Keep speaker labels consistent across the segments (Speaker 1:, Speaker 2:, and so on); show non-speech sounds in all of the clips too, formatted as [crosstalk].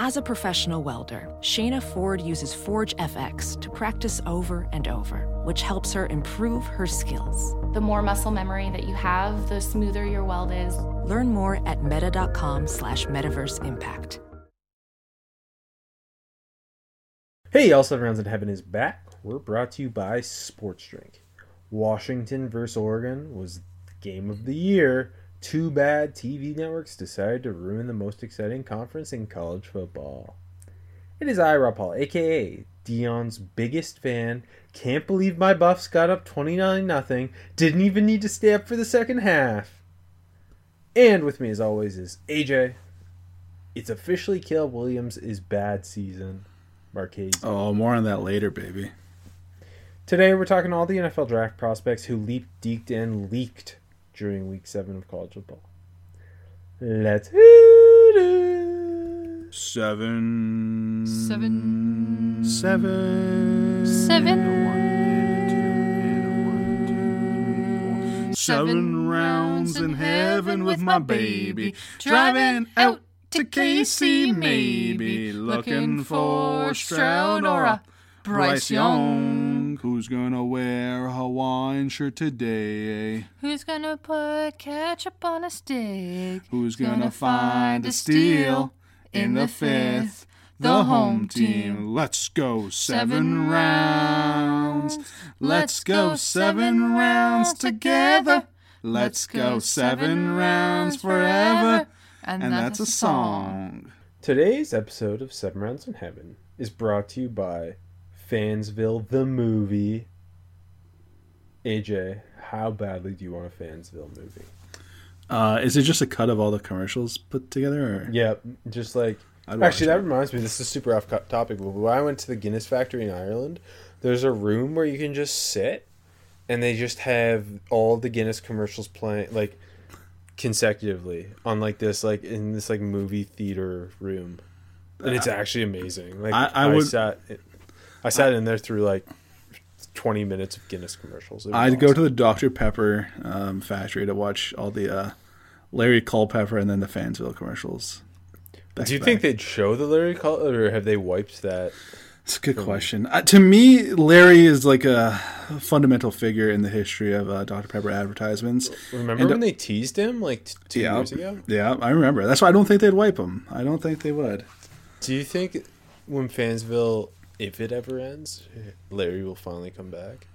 Speaker 1: As a professional welder, Shayna Ford uses Forge FX to practice over and over, which helps her improve her skills.
Speaker 2: The more muscle memory that you have, the smoother your weld is.
Speaker 1: Learn more at meta.com slash metaverse impact.
Speaker 3: Hey, all seven rounds in heaven is back. We're brought to you by Sports Drink. Washington versus Oregon was the game of the year. Too bad TV networks decided to ruin the most exciting conference in college football. It is I, Rob Paul, aka Deion's biggest fan. Can't believe my Buffs got up 29 0 Didn't even need to stay up for the second half. And with me, as always, is AJ. It's officially Caleb Williams' is bad season. Marchese.
Speaker 4: Oh, more on that later, baby.
Speaker 3: Today we're talking all the NFL draft prospects who leaped, deked, and leaked during week seven of college football. Let's hit it.
Speaker 4: Seven.
Speaker 2: Seven.
Speaker 4: Seven.
Speaker 2: Seven.
Speaker 4: Seven rounds in heaven with my baby. Driving out to KC, maybe. Looking for Stroud or a Bryce Young. Who's gonna wear a Hawaiian shirt today?
Speaker 2: Who's gonna put ketchup on a stick?
Speaker 4: Who's gonna find a steal in the fifth? The home team. Let's go seven rounds. Let's go seven rounds together. Let's go seven rounds forever. And that's a song.
Speaker 3: Today's episode of Seven Rounds in Heaven is brought to you by Fansville the movie. AJ, how badly do you want a Fansville movie?
Speaker 4: Uh, is it just a cut of all the commercials put together? Or?
Speaker 3: Yep, just like
Speaker 4: I'd
Speaker 3: actually that
Speaker 4: it.
Speaker 3: reminds me. This is super off topic, but when I went to the Guinness factory in Ireland, there's a room where you can just sit, and they just have all the Guinness commercials playing like consecutively on like this like in this like movie theater room, and it's actually amazing. Like
Speaker 4: I- I would-
Speaker 3: sat, I sat in there through like twenty minutes of Guinness commercials.
Speaker 4: I'd go to the Dr. Pepper um, factory to watch all the uh, Larry Culpepper and then the Fansville commercials. back
Speaker 3: Do you
Speaker 4: to
Speaker 3: think
Speaker 4: back.
Speaker 3: they'd show the Larry Col or have they wiped that?
Speaker 4: It's a good question. Uh, to me, Larry is like a fundamental figure in the history of uh, Dr. Pepper advertisements.
Speaker 3: Remember
Speaker 4: And-
Speaker 3: when they teased him like t- two
Speaker 4: Yeah,
Speaker 3: years ago?
Speaker 4: yeah, I remember. That's why I don't think they'd wipe him. I don't think they would.
Speaker 3: Do you think when Fansville, if it ever ends, Larry will finally come back?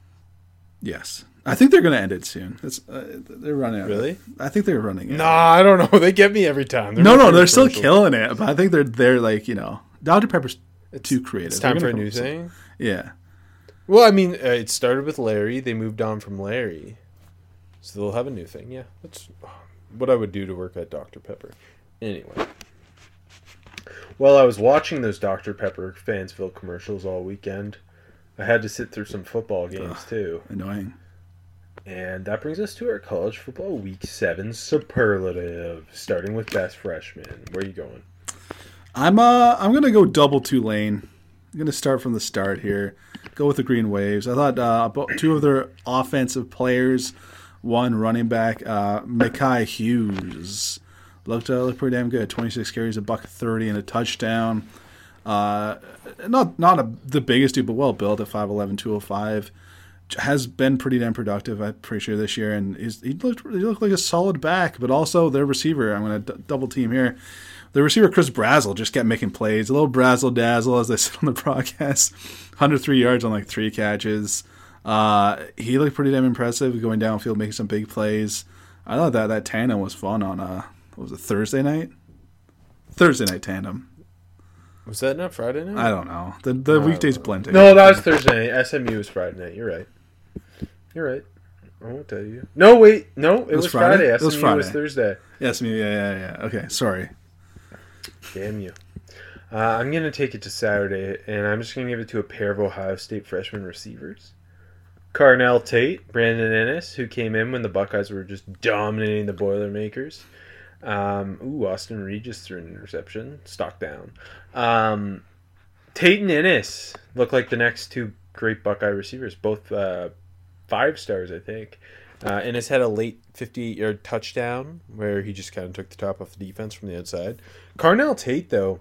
Speaker 4: Yes, I think they're going to end it soon. It's uh, they're running. out
Speaker 3: Really?
Speaker 4: I think they're running. it.
Speaker 3: No, I don't know. [laughs] They get me every time.
Speaker 4: no, no, they're still killing it. But I think they're they're like you know, Dr. Pepper's too creative.
Speaker 3: It's time for a new
Speaker 4: come up with
Speaker 3: thing.
Speaker 4: Yeah.
Speaker 3: Well, I mean, uh, it started with Larry. They moved on from Larry, so they'll have a new thing. Yeah, that's what I would do to work at Dr Pepper. Anyway, while I was watching those Dr Pepper Fansville commercials all weekend, I had to sit through some football games too.
Speaker 4: Annoying.
Speaker 3: And that brings us to our college football week seven superlative, starting with best freshman. Where are you going?
Speaker 4: I'm uh I'm gonna go double Tulane. I'm gonna start from the start here. Go with the Green Waves. I thought uh, two of their offensive players, one running back, uh, Makhi Hughes, looked uh, looked pretty damn good. 26 carries, a buck 30, and a touchdown. Uh, not not a, the biggest dude, but well built at 5'11", 205. Has been pretty damn productive, I'm pretty sure this year, and he looked he looked like a solid back. But also their receiver, I'm going to d- double team here. The receiver Chris Brazzell just kept making plays, a little Brazzell dazzle as they [laughs] said on the broadcast. 103 yards on like three catches. Uh, he looked pretty damn impressive going downfield, making some big plays. I thought that that tandem was fun on uh, what was it Thursday night? Thursday night tandem.
Speaker 3: Was that not Friday night?
Speaker 4: I don't know. The the weekdays blend together.
Speaker 3: No, that was Thursday night. SMU was Friday night. You're right. You're right. I won't tell you. No, wait. No, it, was,
Speaker 4: Friday?
Speaker 3: Friday.
Speaker 4: It was
Speaker 3: SMU
Speaker 4: Friday.
Speaker 3: was Thursday.
Speaker 4: Yes, me. Yeah, yeah, yeah. Okay, sorry.
Speaker 3: Damn you. Uh, I'm going to take it to Saturday, and I'm just going to give it to a pair of Ohio State freshman receivers. Carnell Tate, Brandon Inniss, who came in when the Buckeyes were just dominating the Boilermakers. Um, ooh, Austin Reed just threw an interception. Stock down. Um, Tate and Inniss look like the next two great Buckeye receivers, both uh, five stars, I think. Uh, Inniss had a late 58 yard touchdown where he just kind of took the top off the defense from the outside. Carnell Tate, though,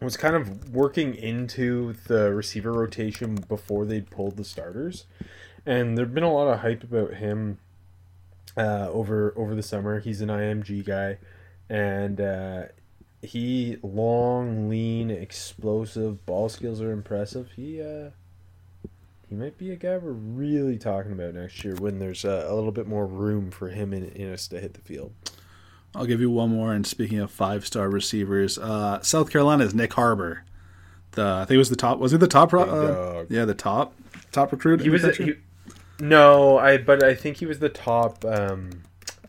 Speaker 3: was kind of working into the receiver rotation before they pulled the starters, and there'd been a lot of hype about him uh, over over the summer. He's an IMG guy, and uh, he long, lean, explosive. Ball skills are impressive. He uh, he might be a guy we're really talking about next year when there's uh, a little bit more room for him in, in us to hit the field.
Speaker 4: I'll give you one more. And speaking of five star receivers, uh, South Carolina's Nyck Harbor. The I think it was the top. Was he the top?
Speaker 3: Big
Speaker 4: Uh, yeah, the top top recruit.
Speaker 3: He was
Speaker 4: the
Speaker 3: a,
Speaker 4: country?
Speaker 3: he, no, I but I think he was the top um,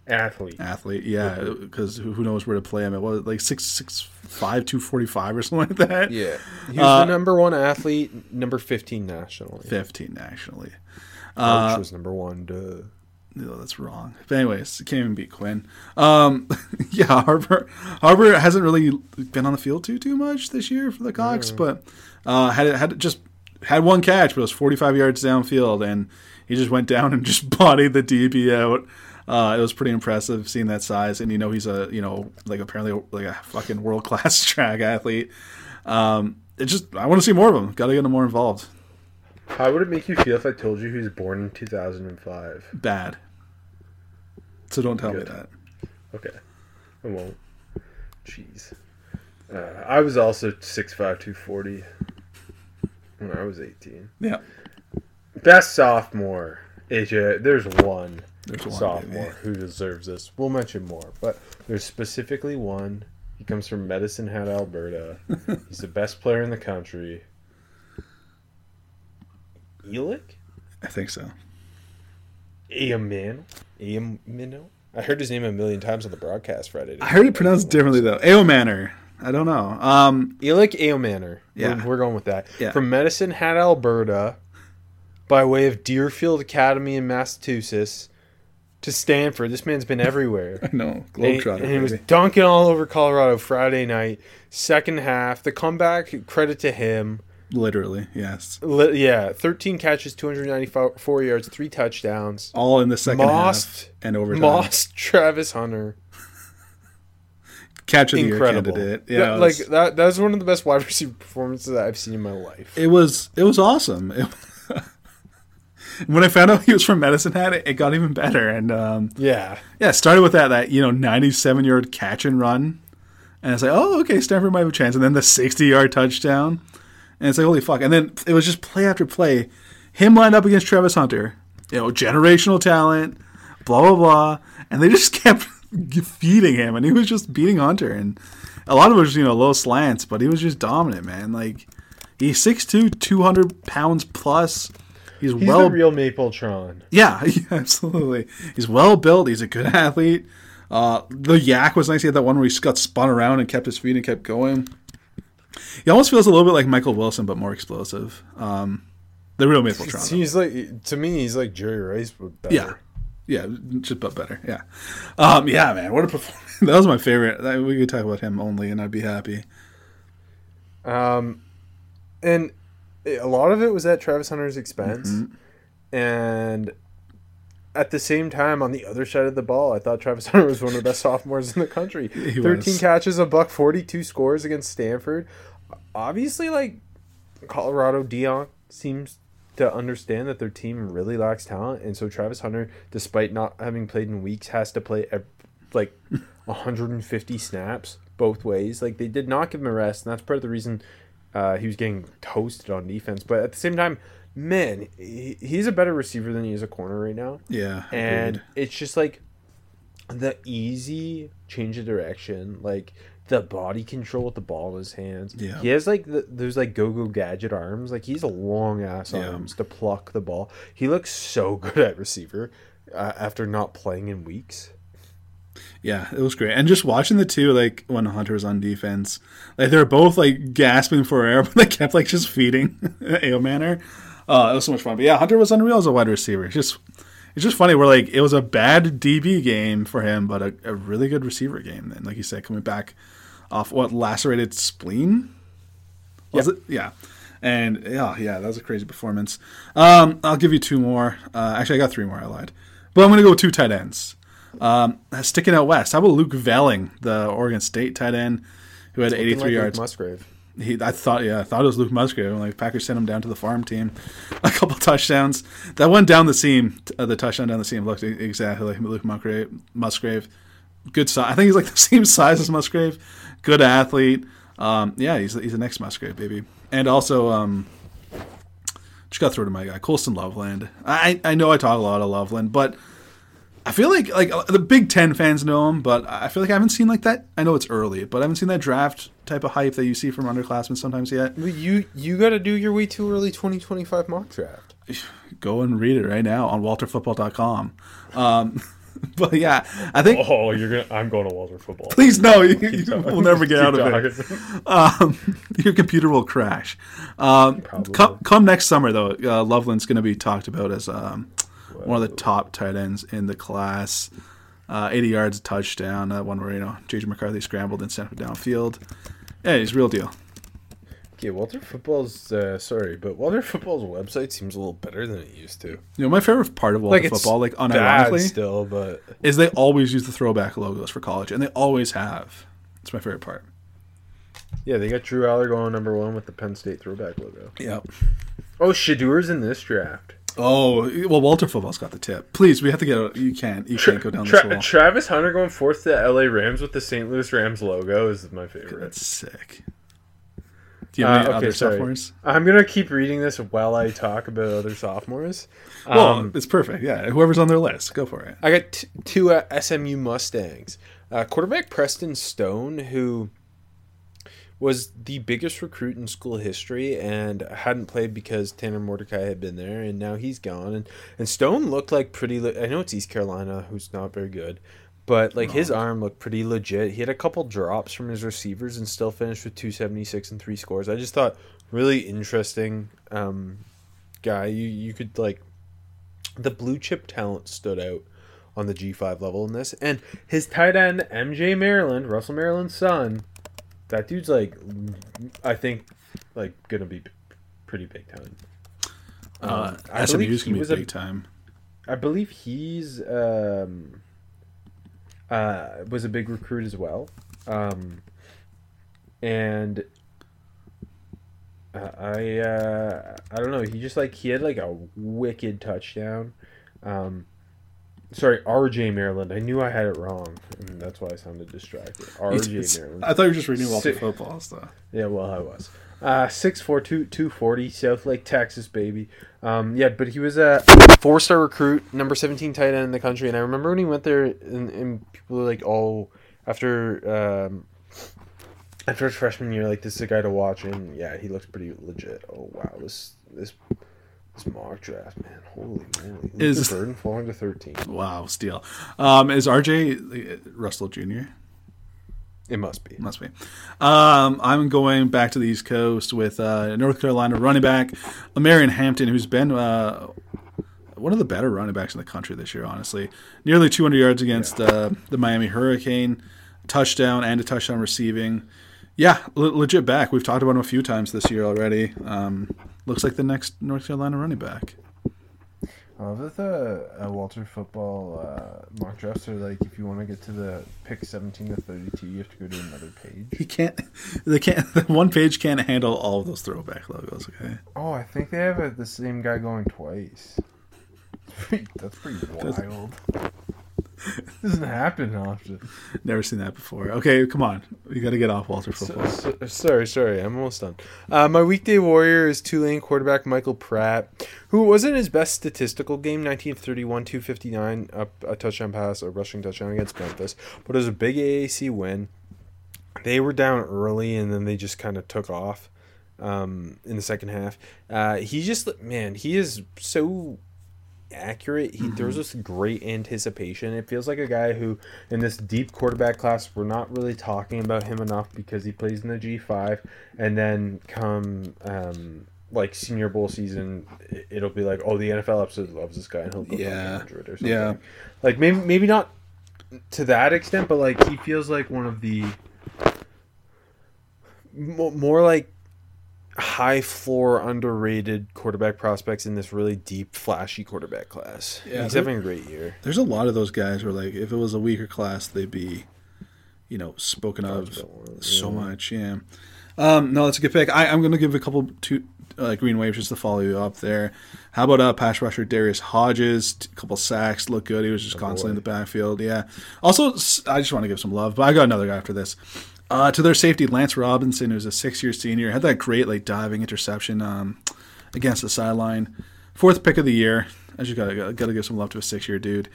Speaker 3: athlete.
Speaker 4: athlete. Yeah, because who who knows where to play him? It was like six six five two forty five or something like that.
Speaker 3: Yeah, he was
Speaker 4: Uh,
Speaker 3: the number one athlete, number fifteen nationally.
Speaker 4: fifteen actually.
Speaker 3: Roach was number one. Duh.
Speaker 4: No, that's wrong. But anyways, can't even beat Quinn. Um, [laughs] yeah, Harbor Harbor hasn't really been on the field too too much this year for the Cox, but uh, had had just had one catch, but it was 45 yards downfield, and he just went down and [laughs] just bodied the DB out. Uh, it was pretty impressive seeing that size, and you know he's a you know like apparently like a fucking world class [laughs] track athlete. Um, it just I want to see more of him. Got to get him more involved.
Speaker 3: How would it make you feel if I told you he was born in two thousand and five?
Speaker 4: Bad. So don't tell
Speaker 3: Good.
Speaker 4: me that.
Speaker 3: Okay, I won't. Jeez, uh, I was also six five two forty when I was eighteen.
Speaker 4: Yeah.
Speaker 3: Best sophomore, AJ. There's one
Speaker 4: There's one,
Speaker 3: sophomore
Speaker 4: baby.
Speaker 3: who deserves this. We'll mention more, but there's specifically one. He comes from Medicine Hat, Alberta. [laughs] He's the best player in the country. Elic?
Speaker 4: I think so.
Speaker 3: Aamino? Aamino? I heard his name a million times on the broadcast Friday.
Speaker 4: I heard it pronounced differently though. Ao I don't know. Um,
Speaker 3: Elic.
Speaker 4: Yeah.
Speaker 3: We're, we're going with that.
Speaker 4: Yeah.
Speaker 3: From Medicine Hat, Alberta, by way of Deerfield Academy in Massachusetts to Stanford. This man's been everywhere. [laughs]
Speaker 4: I know.
Speaker 3: And he,
Speaker 4: Globetrotter.
Speaker 3: and he was dunking all over Colorado Friday night. Second half, the comeback, credit to him.
Speaker 4: Literally, yes.
Speaker 3: Li- yeah, 13 catches, 294 yards, three touchdowns.
Speaker 4: All in the second
Speaker 3: Mossed,
Speaker 4: half and overtime.
Speaker 3: Moss, Travis Hunter.
Speaker 4: Catch of the year
Speaker 3: Incredible.
Speaker 4: candidate.
Speaker 3: Yeah,
Speaker 4: it
Speaker 3: like that. That was one of the best wide receiver performances I've seen in my life.
Speaker 4: it was it was awesome. It- when I found out he was from Medicine Hat, it, it got even better. And um,
Speaker 3: yeah,
Speaker 4: yeah, started with that that you know ninety seven yard catch and run, and it's like oh okay Stanford might have a chance, and then the sixty yard touchdown, and it's like holy fuck, and then it was just play after play, him lined up against Travis Hunter, you know generational talent, blah blah blah, and they just [laughs] kept feeding him, and he was just beating Hunter, and a lot of it was you know low slants, but he was just dominant, man. Like he's 6'2", 200 pounds plus. He's,
Speaker 3: he's
Speaker 4: well
Speaker 3: the real Mapletron.
Speaker 4: yeah, [laughs] yeah, absolutely. He's well built. He's a good athlete. Uh, the yak was nice. He had that one where he got spun around and kept his feet and kept going. He almost feels a little bit like Michael Wilson, but more explosive. Um, the real Mapletron. though.
Speaker 3: He's like to me, he's like Jerry Rice, but better.
Speaker 4: Yeah, yeah, just but better. Yeah, um, yeah, man. What a performance! [laughs] that was my favorite. We could talk about him only, and I'd be happy.
Speaker 3: Um, and a lot of it was at Travis Hunter's expense,
Speaker 4: Mm-hmm.
Speaker 3: and at the same time, on the other side of the ball, I thought Travis [laughs] Hunter was one of the best sophomores in the country.
Speaker 4: He
Speaker 3: Thirteen
Speaker 4: was.
Speaker 3: catches, a buck forty-two scores against Stanford. Obviously, like Colorado, Deion seems to understand that their team really lacks talent, and so Travis Hunter, despite not having played in weeks, has to play like [laughs] 150 snaps both ways. Like they did not give him a rest, and that's part of the reason uh, he was getting toasted on defense. But at the same time, man, he, he's a better receiver than he is a corner right now,
Speaker 4: Yeah,
Speaker 3: and
Speaker 4: agreed.
Speaker 3: it's just like the easy change of direction, like the body control with the ball in his hands.
Speaker 4: Yeah.
Speaker 3: He has like the, those like go go gadget arms. Like he's a long ass
Speaker 4: Yeah.
Speaker 3: arms to pluck the ball. He looks so [laughs] good at receiver uh, after not playing in weeks.
Speaker 4: Yeah, it was great. And just watching the two, like when Hunter was on defense, like they were both like gasping for air, [laughs] but they kept like just feeding [laughs] Ayomanor. Uh, it was so much fun. But yeah, Hunter was unreal as a wide receiver. It's just it's just funny. Where like it was a bad DB game for him, but a, a really good receiver game. Then, like you said, coming back off what lacerated spleen was
Speaker 3: Yeah.
Speaker 4: it? Yeah. And yeah, yeah, that was a crazy performance. Um, I'll give you two more. Uh, actually, I got three more. I lied, but I'm going to go with two tight ends. Um, sticking out west. How about Luke Velling, the Oregon State tight end, who had 83
Speaker 3: Looking like Luke
Speaker 4: yards?
Speaker 3: Musgrave.
Speaker 4: he, I thought, yeah, I thought it was Luke Musgrave. Like Packers sent him down to the farm team, [laughs] a couple touchdowns. That one down the seam, uh, the touchdown down the seam looked exactly like Luke Musgrave. Musgrave, good size. I think he's like [laughs] the same size as Musgrave. Good athlete. Um, yeah, he's he's the next Musgrave baby, and also um, just got throw to my guy Colston Loveland. I I know I talk a lot of Loveland, but I feel like like uh, the Big Ten fans know him, but I feel like I haven't seen like that. I know it's early, but I haven't seen that draft type of hype that you see from underclassmen sometimes yet.
Speaker 3: But you you got to do your way too early 2025 mock draft. [sighs]
Speaker 4: Go and read it right now on WalterFootball.com. Um, [laughs] but yeah, I think.
Speaker 3: Oh, you're gonna. I'm going to Walter Football.
Speaker 4: Please no, you, [laughs] you will never get out of it. Um, [laughs] your computer will crash. Um, come, come next summer though, uh, Loveland's going to be talked about as um, one of the top tight ends in the class. Uh, 80 yards, a touchdown. That one where you know JJ McCarthy scrambled and sent it downfield. Yeah, he's real deal.
Speaker 3: Okay, Walter Football's uh, sorry, but Walter Football's website seems a little better than it used to.
Speaker 4: You know, my favorite part of Walter
Speaker 3: Like it's
Speaker 4: football, like
Speaker 3: bad
Speaker 4: unironically,
Speaker 3: still, but
Speaker 4: is they always use the throwback logos for college, and they always have. It's my favorite part.
Speaker 3: yeah, they got Drew Allar going number one with the Penn State throwback logo.
Speaker 4: Yep.
Speaker 3: Oh, Shedeur's in this draft.
Speaker 4: Oh well, Walter football's got the tip. Please, we have to get. A, you can't. You can't go down this
Speaker 3: Tra-
Speaker 4: wall.
Speaker 3: Travis Hunter going fourth to LA Rams with the St. Louis Rams logo is my favorite.
Speaker 4: That's sick. Do you have
Speaker 3: Uh,
Speaker 4: any
Speaker 3: okay,
Speaker 4: other
Speaker 3: sorry.
Speaker 4: sophomores?
Speaker 3: I'm gonna keep reading this while I talk about other sophomores.
Speaker 4: Well,
Speaker 3: Um,
Speaker 4: it's perfect. Yeah, whoever's on their list, go for it.
Speaker 3: I got t- two uh, SMU Mustangs. Uh, quarterback Preston Stone, who was the biggest recruit in school history and hadn't played because Tanner Mordecai had been there, and now he's gone. And, and Stone looked like pretty. Le- I know it's East Carolina, who's not very good, but like his arm looked pretty legit. He had a couple drops from his receivers and still finished with 276 and three scores. I just thought really interesting um, guy. You you could like the blue chip talent stood out on the G5 level in this. And his tight end, MJ Maryland, Russell Maryland's son, that dude's like, I think, like, gonna be pretty big time.
Speaker 4: Uh,
Speaker 3: I
Speaker 4: SMU's
Speaker 3: believe
Speaker 4: gonna be
Speaker 3: was a-
Speaker 4: big time.
Speaker 3: I believe he's um, uh, was a big recruit as well, um, and uh, I uh, I don't know. He just like he had like a wicked touchdown. Um, sorry, R.J. Maryland. I knew I had it wrong, and that's why I sounded distracted. R.J.
Speaker 4: It's-
Speaker 3: Maryland.
Speaker 4: I thought you were just reading Walter
Speaker 3: the
Speaker 4: football stuff.
Speaker 3: Yeah, well, I was. Uh, 6'4", 240, South Lake, Texas, baby. Um, yeah, but he was a four-star recruit, number 17 tight end in the country. And I remember when he went there, and, and people were like, oh, after um, after his freshman year, like, this is a guy to watch. And, yeah, he looks pretty legit. Oh, wow, this this this mock draft, man. Holy moly.
Speaker 4: Is-
Speaker 3: Is Burden falling to 13.
Speaker 4: Wow, steal. Um, is RJ uh, Russell Jr.?
Speaker 3: It must be.
Speaker 4: Must be. Um, I'm going back to the East Coast with uh, North Carolina running back Marion Hampton, who's been uh, one of the better running backs in the country this year. Honestly, nearly 200 yards against uh, the Miami Hurricane, touchdown and a touchdown receiving. Yeah, le- legit back. We've talked about him a few times this year already. Um, looks like the next North Carolina running back.
Speaker 3: I love that the uh, Walter football uh, mock drafts are like if you want to get to the pick 17 to 32, you have to go to another page.
Speaker 4: He can't. [laughs] They can't. [laughs] The one page can't handle all of those throwback logos. Okay.
Speaker 3: Oh, I think they have uh the same guy going twice. [laughs] That's pretty wild. [laughs] It doesn't happen often.
Speaker 4: Never seen that before. Okay, come on. We got to get off Walter football.
Speaker 3: So- so- sorry, sorry, I'm almost done. Uh, my weekday warrior is Tulane quarterback Michael Pratt, who wasn't his best statistical game 1931, 259, a, a touchdown pass, a rushing touchdown against Memphis, but it was a big AAC win. They were down early and then they just kind of took off um, in the second half. Uh, he just, man, he is so accurate. He throws us great anticipation. It feels like a guy who, in this deep quarterback class, we're not really talking about him enough because he plays in the G five, and then come um, like Senior Bowl season, it'll be like, oh, the NFL absolutely loves this guy, and he'll go
Speaker 4: Yeah.
Speaker 3: yeah. or something.
Speaker 4: Yeah.
Speaker 3: like maybe maybe not to that extent, but like he feels like one of the more like high floor underrated quarterback prospects in this really deep flashy quarterback class.
Speaker 4: Yeah,
Speaker 3: He's having a great year.
Speaker 4: There's a lot of those guys where, like, if it was a weaker class, they'd be, you know, spoken of so
Speaker 3: yeah.
Speaker 4: much. Yeah. Um, no, that's a good pick. I, I'm going to give a couple two uh, green waves just to follow you up there. How about uh, pass rusher Darius Hodges? A couple sacks, look good. He was just constantly in the backfield. Yeah. Also, I just want to give some love, but I got another guy after this. Uh, to their safety, Lance Robinson, who's a six-year senior, had that great like diving interception um, against the sideline. Fourth pick of the year. I just gotta gotta give some love to a six-year dude.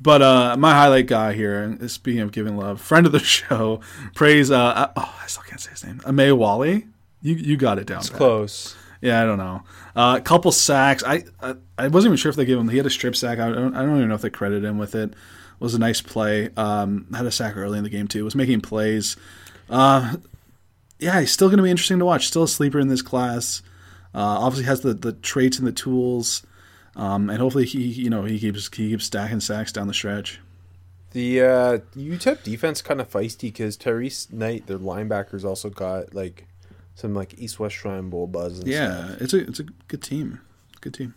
Speaker 4: But uh, my highlight guy here, and speaking of giving love, friend of the [laughs] show, praise. Uh, uh, oh, I still can't say his name. Amaewhule. You you got it down.
Speaker 3: It's close.
Speaker 4: Yeah, I don't know. A uh, couple sacks. I, I I wasn't even sure if they gave him. He had a strip sack. I don't, I don't even know if they credited him with it. Was a nice play. Um, had a sack early in the game too. Was making plays. Uh, yeah, he's still going to be interesting to watch. Still a sleeper in this class. Uh, obviously has the, the traits and the tools, um, and hopefully he you know he keeps he keeps stacking sacks down the stretch.
Speaker 3: The uh, UTEP defense kind of feisty because Tyrice Knight, their linebackers, also got like some like East West Shrine Bowl buzz. And
Speaker 4: Yeah,
Speaker 3: stuff.
Speaker 4: it's a it's a good team. Good team.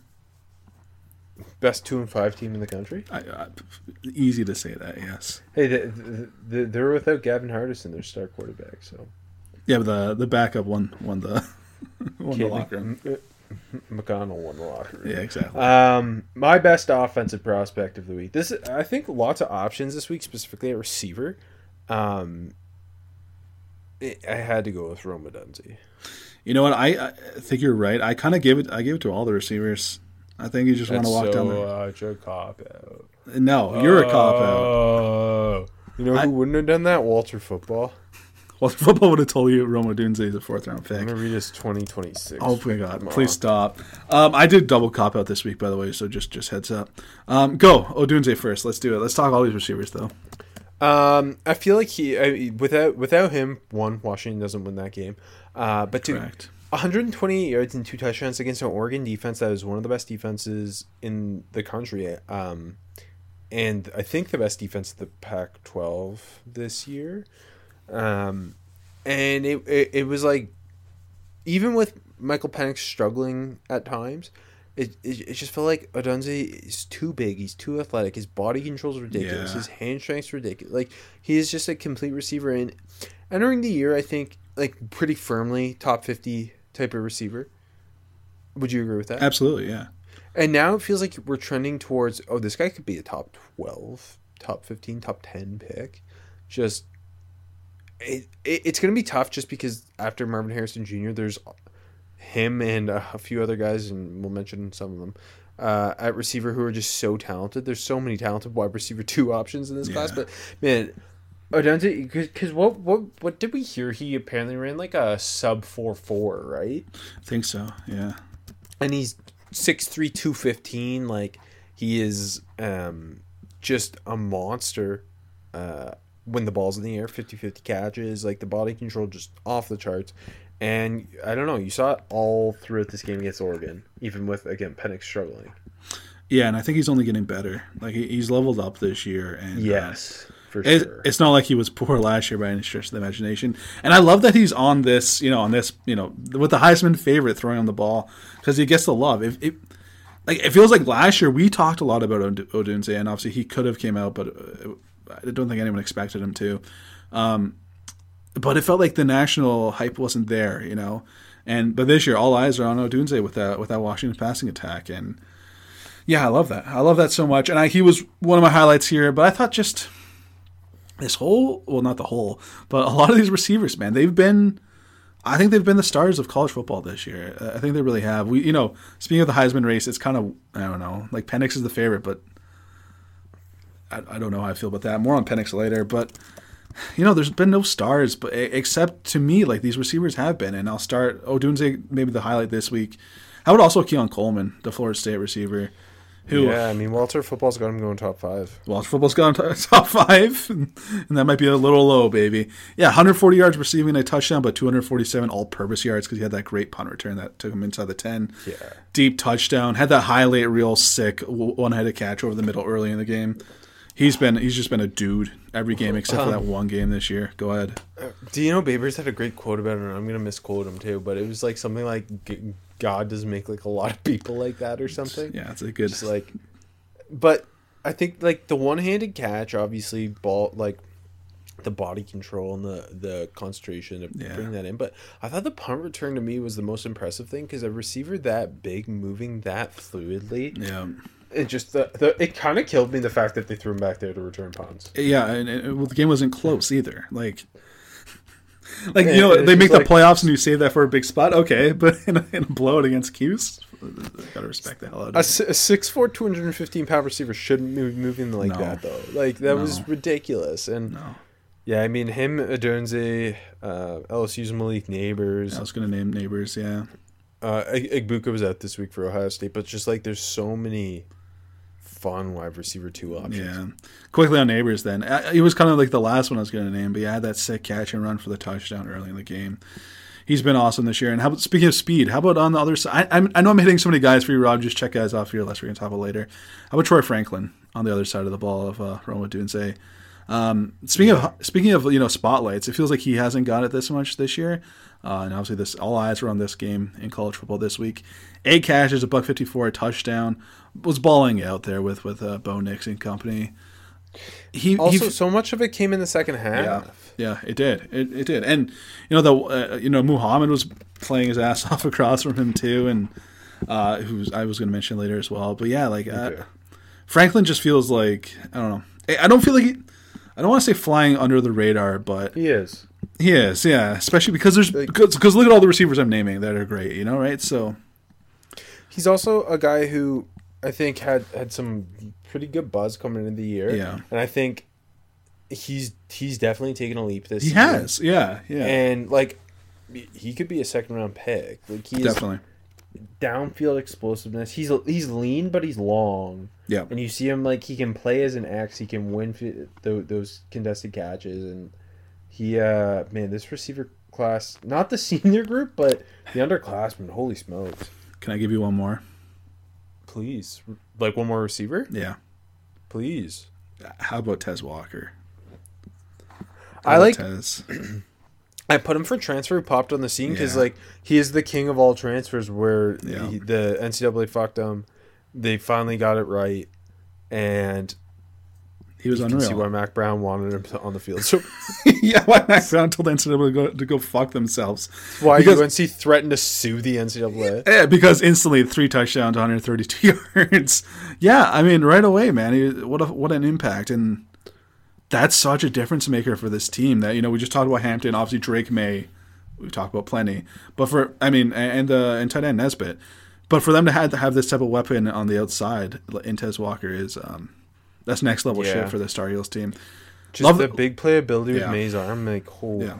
Speaker 3: Best two and five team in the country.
Speaker 4: I, I, easy to say that. Yes.
Speaker 3: Hey, the, the, the, they're without Gavin Hardison, their star quarterback. So
Speaker 4: Yeah, but the the backup won won the [laughs] won the locker room.
Speaker 3: McConnell won the locker room.
Speaker 4: Yeah, exactly.
Speaker 3: Um, my best offensive prospect of the week. This I think lots of options this week, specifically at receiver. Um, I I had to go with Rome Odunze.
Speaker 4: You know what? I, I think you're right. I kind of gave it. I gave it to all the receivers. I think you just want to walk down there.
Speaker 3: much a cop out.
Speaker 4: No, you're a cop out.
Speaker 3: Oh, you know who
Speaker 4: I-
Speaker 3: wouldn't have done that? Walter Football.
Speaker 4: Well, football would have told you Rome Odunze is a fourth round pick.
Speaker 3: I'm gonna read his 2026.
Speaker 4: Oh my god!
Speaker 3: Come
Speaker 4: Please
Speaker 3: on.
Speaker 4: stop. Um, I did double cop out this week, by the way. So just just heads up. Um, go Odunze first. Let's do it. Let's talk all these receivers though.
Speaker 3: Um, I feel like he I, without without him, one Washington doesn't win that game. Uh, but two,
Speaker 4: Correct.
Speaker 3: 128 yards and two touchdowns against an Oregon defense that is one of the best defenses in the country. Um, and I think the best defense of the Pac-12 this year. Um, and it, it it was like even with Michael Penix struggling at times. It, it, it just felt like Odunze is too big. He's too athletic. His body control is ridiculous.
Speaker 4: Yeah.
Speaker 3: His hand strength's ridiculous. Like he is just a complete receiver. And entering the year, I think like pretty firmly top fifty type of receiver. Would you agree with that?
Speaker 4: Absolutely, yeah.
Speaker 3: And now it feels like we're trending towards oh, this guy could be a top twelve, top fifteen, top ten pick. Just it, it it's gonna be tough just because after Marvin Harrison Jr., there's him and a few other guys, and we'll mention some of them uh, at receiver who are just so talented. There's so many talented wide receiver two [laughs] options in this class, but man. Odunze, because what what what did we hear? He apparently ran like a sub four four, right?
Speaker 4: I think so. Yeah.
Speaker 3: and he's 6'3", 215. Like he is um, just a monster. Uh, when the ball's in the air, 50-50 catches, like the body control just off the charts. And I don't know, you saw it all throughout this game against Oregon, even with again Penix struggling.
Speaker 4: Yeah, and I think he's only getting better. Like he's leveled up this year, and uh,
Speaker 3: Yes, for
Speaker 4: It,
Speaker 3: sure.
Speaker 4: It's not like he was poor last year by any stretch of the imagination. And I love that he's on this, you know, on this, you know, with the Heisman favorite throwing on the ball because he gets the love. If it, like it feels like last year we talked a lot about Od- Odunze, and obviously he could have came out, but uh, I don't think anyone expected him to. Um, but it felt like the national hype wasn't there, you know. And but this year, all eyes are on Odunze with that with that Washington passing attack, and yeah, I love that. I love that so much. And I, he was one of my highlights here. But I thought just this whole well, not the whole, but a lot of these receivers, man, they've been. I think they've been the stars of college football this year. I think they really have. We, you know, speaking of the Heisman race, it's kind of I don't know, like Penix is the favorite, but I, I don't know how I feel about that. More on Penix later, but you know, there's been no stars, but except to me, like these receivers have been. And I'll start Odunze, maybe the highlight this week. How about also Keon Coleman, the Florida State receiver, who
Speaker 3: yeah, I mean Walter football's got him going top five.
Speaker 4: Walter football's got to [laughs] top five, and that might be a little low, baby. Yeah, 140 yards receiving a touchdown, but 247 all-purpose yards because he had that great punt return that took him inside the 10.
Speaker 3: Yeah.
Speaker 4: Deep touchdown, had that highlight reel sick one-headed catch over the middle early in the game. He's been he's just been a dude every game except for that one game this year. Go ahead.
Speaker 3: Do you know Babers had a great quote about it? And I'm gonna misquote him too, but it was like something like God doesn't make like a lot of people like that or something.
Speaker 4: Yeah, it's a good.
Speaker 3: Just like, but I think like the one-handed catch, obviously, ball like the body control and the the concentration of
Speaker 4: Yeah.
Speaker 3: bringing that in. But I thought the punt return to me was the most impressive thing because a receiver that big moving that fluidly,
Speaker 4: Yeah.
Speaker 3: It just the, the it kind of killed me the fact that they threw him back there to return punts.
Speaker 4: Yeah, and, and well, the game wasn't close either. Like, [laughs] like
Speaker 3: Yeah,
Speaker 4: you know, they make
Speaker 3: like-
Speaker 4: the playoffs and you save that for a big spot. Okay, [laughs] but in a, in a blowout against Cuse, gotta respect the hell out of
Speaker 3: A,
Speaker 4: it.
Speaker 3: s- a 6'4", 215 pound receiver shouldn't be moving like
Speaker 4: No.
Speaker 3: that though. Like that was ridiculous. And
Speaker 4: No,
Speaker 3: yeah, I mean him, Odunze, uh, LSU's Malik Nabers,
Speaker 4: I was gonna name Nabers. Yeah,
Speaker 3: uh, Egbuka was out this week for Ohio State, but just like there's so many fun wide receiver two options.
Speaker 4: yeah. Quickly on Nabers, then I, he was kind of like the last one I was gonna name, but he had that sick catch and run for the touchdown early in the game. He's been awesome this year. And how about speaking of speed? How about on the other side? I, I'm- know I'm hitting so many guys for you, Rob. Just check guys off here. Less we're gonna talk about later. How about Troy Franklin on the other side of the ball of uh, Rome Odunze? Um, speaking of speaking of you know spotlights, it feels like he hasn't got it this much this year. Uh, and obviously, this all eyes were on this game in college football this week. A cash is a buck fifty four, a touchdown. Was balling out there with with uh, Bo Nix and company. He
Speaker 3: Also,
Speaker 4: he,
Speaker 3: so much of it came in the second half.
Speaker 4: yeah, yeah, it did. It, it did. And you know the uh, you know Muhammad was playing his ass [laughs] off across from him too, and uh, who's I was going to mention later as well. But yeah, like uh, Franklin just feels like I don't know. I- I don't feel like he, I don't want to say flying under the radar, but
Speaker 3: He is.
Speaker 4: he is. Yeah, especially because there's because, look at all the receivers I'm naming that are great. You know, right? So
Speaker 3: He's also a guy who I think had had some pretty good buzz coming into the year.
Speaker 4: Yeah.
Speaker 3: and I think he's he's definitely taken a leap this. Year.
Speaker 4: He
Speaker 3: season.
Speaker 4: has. Yeah, yeah,
Speaker 3: and like he could be a second round pick. Like he is
Speaker 4: definitely.
Speaker 3: Downfield explosiveness. He's he's lean, but he's long.
Speaker 4: Yeah,
Speaker 3: And you see him like he can play as an X. He can win th- those contested catches, and he uh man, this receiver class, not the [laughs] senior group, but the underclassmen. Holy smokes!
Speaker 4: can I give you one more?
Speaker 3: Please, like one more receiver,
Speaker 4: Yeah.
Speaker 3: please.
Speaker 4: How about Tez Walker?
Speaker 3: I
Speaker 4: How about
Speaker 3: like.
Speaker 4: Tez. [clears throat]
Speaker 3: I put him for transfer. Who popped on the scene because
Speaker 4: Yeah.
Speaker 3: like he is the king of all transfers. Where
Speaker 4: Yeah.
Speaker 3: he- the NCAA fucked him, they finally got it right, and
Speaker 4: He was
Speaker 3: you can see why Mack Brown wanted him on the field. So [laughs]
Speaker 4: yeah, why Mack Brown told the NCAA to go, to go fuck themselves.
Speaker 3: why
Speaker 4: Because-
Speaker 3: UNC threatened to sue the NCAA?
Speaker 4: Yeah, because instantly three touchdowns, 132 [laughs] yards. Yeah, I mean, right away, man. He, what a, what an impact, and that's such a difference maker for this team. That you know, we just talked about Hampton. Obviously, Drake Maye. We've talked about plenty, but for I mean, and the and tight end Nesbit. But for them to have to have this type of weapon on the outside, Intez Walker is um, that's next level
Speaker 3: Yeah.
Speaker 4: shit for the Tar Heels team.
Speaker 3: Just
Speaker 4: Love
Speaker 3: the
Speaker 4: the-
Speaker 3: big playability with
Speaker 4: Yeah.
Speaker 3: Maye's arm, like oh,
Speaker 4: Yeah.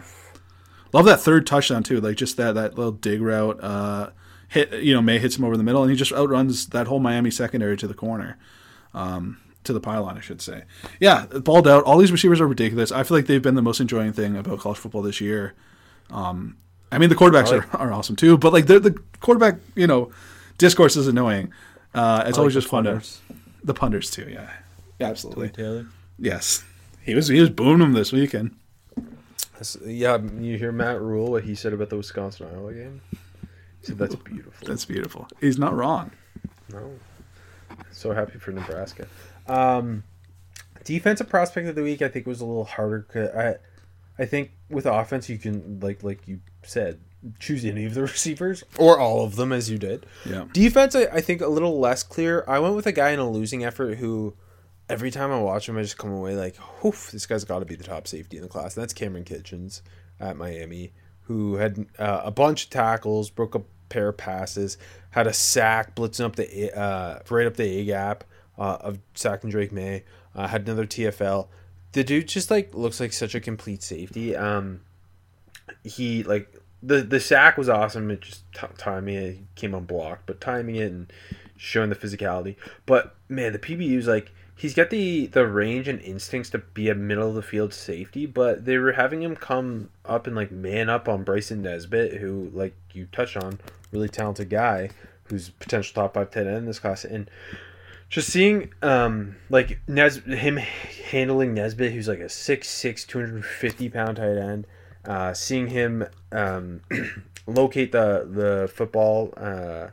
Speaker 4: Love that third touchdown too, like just that that little dig route. Uh, hit you know Maye hits him over the middle, and he just outruns that whole Miami secondary to the corner, um, to the pylon, I should say. Yeah, balled out. All these receivers are ridiculous. I feel like they've been the most enjoying thing about college football this year. Um, I mean the quarterbacks
Speaker 3: like-
Speaker 4: are, are awesome too, but like the the quarterback you know discourse is annoying. Uh, it's always just fun to the punters too. Yeah, yeah absolutely.
Speaker 3: Taylor.
Speaker 4: Yes, he was he was booming them this weekend.
Speaker 3: That's- Yeah, you hear Matt Rhule what he said about the Wisconsin Iowa game. He said that's beautiful.
Speaker 4: That's beautiful. He's not wrong.
Speaker 3: No. So happy for Nebraska. Um, defensive prospect of the week, I think was a little harder. I, I think with offense you can like like you said choose any of the [laughs] receivers or all of them as you did.
Speaker 4: Yeah.
Speaker 3: Defense, I, I think a little less clear. I went with a guy in a losing effort who, every time I watch him, I just come away like, "Oof, this guy's got to be the top safety in the class." And that's Kamren Kinchens at Miami, who had uh, a bunch of tackles, broke a pair of passes, had a sack blitzing up the uh, right up the A gap uh, of sacking Drake Maye, uh, had another TFL. The dude just like looks like such a complete safety. Um, he like the the sack was awesome. It just t- timing it came unblocked, but timing it and showing the physicality. But man, the PBU's like he's got the the range and instincts to be a middle of the field safety, but they were having him come up and like man up on Bryson Nesbit, who like you touched on, really talented guy who's potential top five tight end in this class, and just seeing um like Nes him handling Nesbit, who's like a 6'6", 250 pound tight end, uh, seeing him um, [clears throat] locate the the football uh,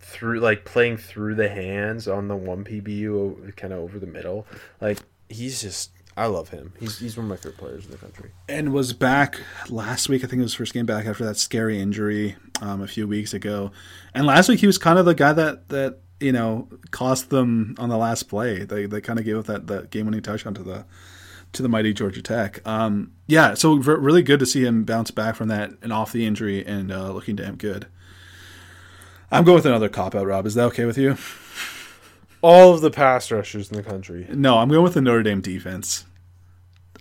Speaker 3: through like playing through the hands on the one PBU kind of over the middle, like he's just I love him. He's he's one of my favorite players in the country.
Speaker 4: and was back last week. I think it was first game back after that scary injury um, a few weeks ago. And last week he was kind of the guy that that you know cost them on the last play. They they kind of gave up that, that game winning touchdown to the to the mighty Georgia Tech. Um, yeah, so re- really good to see him bounce back from that and off the injury and uh, looking damn good. I'm going with another cop out, Rob. Is that okay with you?
Speaker 3: All of the pass rushers in the country.
Speaker 4: No, I'm going with the Notre Dame defense.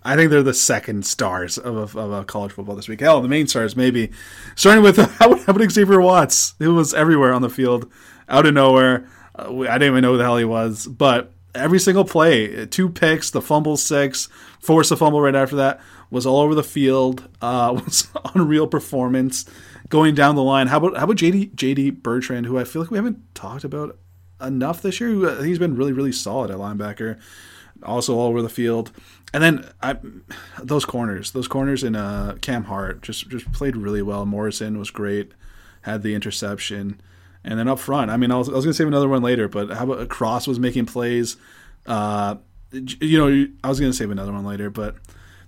Speaker 4: I think they're the second stars of, of, of college football this week. Hell, the main stars maybe. Starting with [laughs] how about Xavier Watts? Who was everywhere on the field, out of nowhere. Uh, I didn't even know who the hell he was, but every single play, two picks, the fumble six, force a fumble right after that, was all over the field. Uh, [laughs] was unreal performance going down the line. How about how about JD JD Bertrand, who I feel like we haven't talked about enough this year. Uh, He's been really really solid at linebacker, also all over the field. And then I, those corners, those corners in uh, Cam Hart just just played really well. Morrison was great, had the interception, and then up front. I mean, I was, I was going to save another one later, but how about Cross was making plays? Uh, you know, I was going to save another one later, but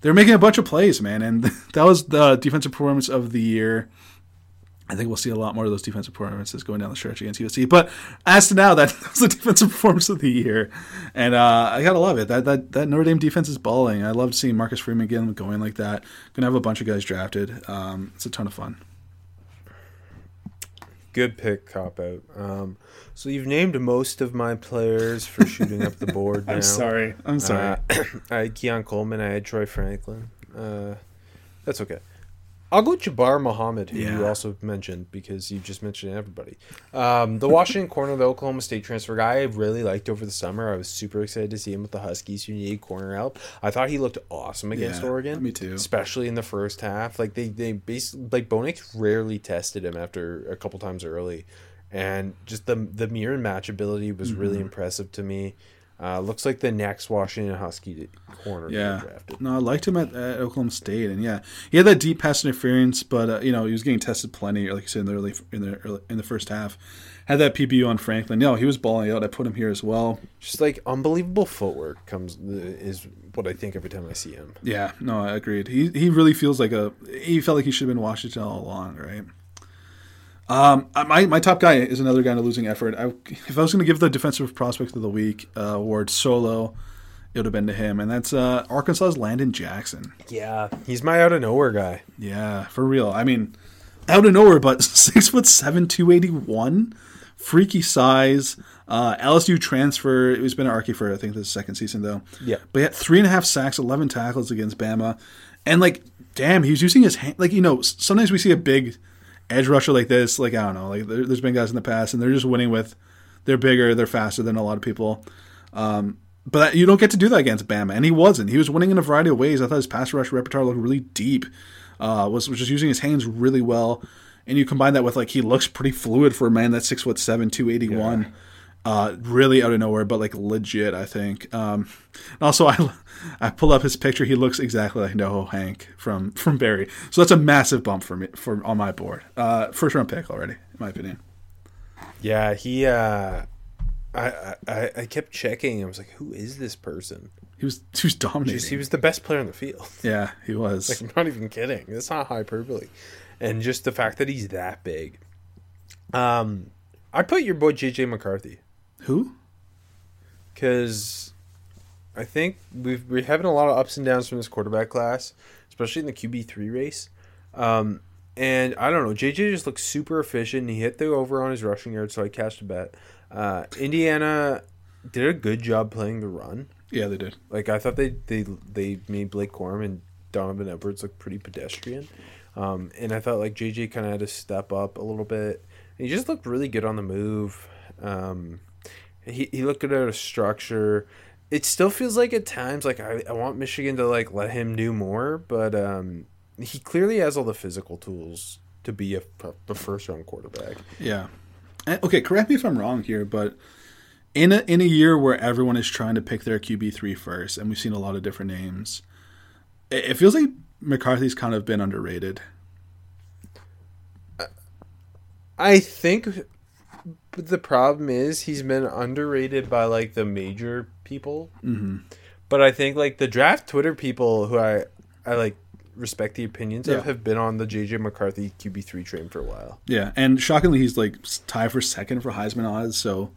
Speaker 4: they're making a bunch of plays, man, and [laughs] that was the defensive performance of the year. I think we'll see a lot more of those defensive performances going down the stretch against USC. But as to now, [laughs] that, was the defensive performance of the year, and uh, I gotta love it. That that that Notre Dame defense is balling. I love seeing Marcus Freeman again going like that. Gonna have a bunch of guys drafted. Um, it's a ton of fun.
Speaker 3: Good pick, cop out. Um, so you've named most of my players for shooting up the board. [laughs] Now.
Speaker 4: I'm sorry. I'm sorry.
Speaker 3: Uh, [clears throat] I had Keon Coleman. I had Troy Franklin. Uh, that's okay. I'll go Jabbar Muhammad, who you also mentioned because you just mentioned everybody. Um, the Washington corner, the Oklahoma State transfer guy, I really liked over the summer. I was super excited to see him with the Huskies who need corner help. I thought he looked awesome against
Speaker 4: Yeah,
Speaker 3: Oregon.
Speaker 4: me too.
Speaker 3: Especially in the first half. Like they they basically like Bo Nix rarely tested him after a couple times early. And just the the mirror match ability was really
Speaker 4: Mm-hmm.
Speaker 3: impressive to me. Uh, looks like the next Washington Husky corner
Speaker 4: Yeah,
Speaker 3: drafted.
Speaker 4: no, I liked him at, at Oklahoma State, and yeah, he had that deep pass interference, but uh, you know he was getting tested plenty, like you said in the early in the early, in the first half. Had that PBU on Franklin. No, he was balling out. I put him here as well.
Speaker 3: Just like unbelievable footwork comes is what I think every time I see him.
Speaker 4: Yeah, no, I agreed. He he really feels like a. He felt like he should have been Washington all along, right? Um, my my top guy is another guy in a losing effort. I, if I was going to give the defensive prospect of the week uh, award solo, it would have been to him, and that's uh, Arkansas's Landon Jackson.
Speaker 3: Yeah, he's my out of nowhere guy.
Speaker 4: Yeah, for real. I mean, out of nowhere, but [laughs] six foot seven, two eighty one, freaky size. Uh, LSU transfer. He's been an Arky for I think the second season though.
Speaker 3: Yeah.
Speaker 4: but he had three and a half sacks, eleven tackles against Bama, and like, damn, he was using his hand. Like you know, sometimes we see a big edge rusher like this. Like I don't know, like there, there's been guys in the past, and they're just winning with. They're bigger, they're faster than a lot of people. Um, but that, you don't get to do that against Bama, and he wasn't. He was winning in a variety of ways. I thought his pass rush repertoire looked really deep. Uh, was was just using his hands really well, and you combine that with like he looks pretty fluid for a man that's six foot seven, two eighty one. Uh, really out of nowhere, but like legit, I think. Um, also, [laughs] I I pull up his picture. He looks exactly like Noho Hank from [laughs] from Barry. So that's a massive bump for me for on my board. Uh, first round pick already, in my opinion.
Speaker 3: Yeah, he. uh I, I I kept checking. I was like, who is this person?
Speaker 4: He was he was dominating.
Speaker 3: He was the best player on the field. [laughs]
Speaker 4: yeah, he was.
Speaker 3: Like, I'm not even kidding. That's not hyperbole. And just the fact that he's that big. Um, I put your boy JJ McCarthy
Speaker 4: Who?
Speaker 3: because I think we've we're having a lot of ups and downs from this quarterback class, especially in the QB three race. Um, and I don't know, JJ just looks super efficient. He hit the over on his rushing yard, so I cashed a bet. Uh, Indiana did a good job playing the run.
Speaker 4: Yeah, they did.
Speaker 3: Like I thought they they they made Blake Corum and Donovan Edwards look pretty pedestrian, um, and I thought like JJ kind of had to step up a little bit. He just looked really good on the move. Um, he he looked out of structure. It still feels like at times like I, I want Michigan to like let him do more, but um, he clearly has all the physical tools to be a, a first round quarterback.
Speaker 4: Yeah. Okay, correct me if I'm wrong here, but in a in a year where everyone is trying to pick their QB three first, and we've seen a lot of different names, it, it feels like McCarthy's kind of been underrated.
Speaker 3: I think but the problem is he's been underrated by like the major people. Mm-hmm. But I think like the draft Twitter people who I I like respect the opinions
Speaker 4: Yeah.
Speaker 3: of have been on the JJ McCarthy QB three train for a while.
Speaker 4: Yeah, and shockingly, he's like tied for second for Heisman odds. So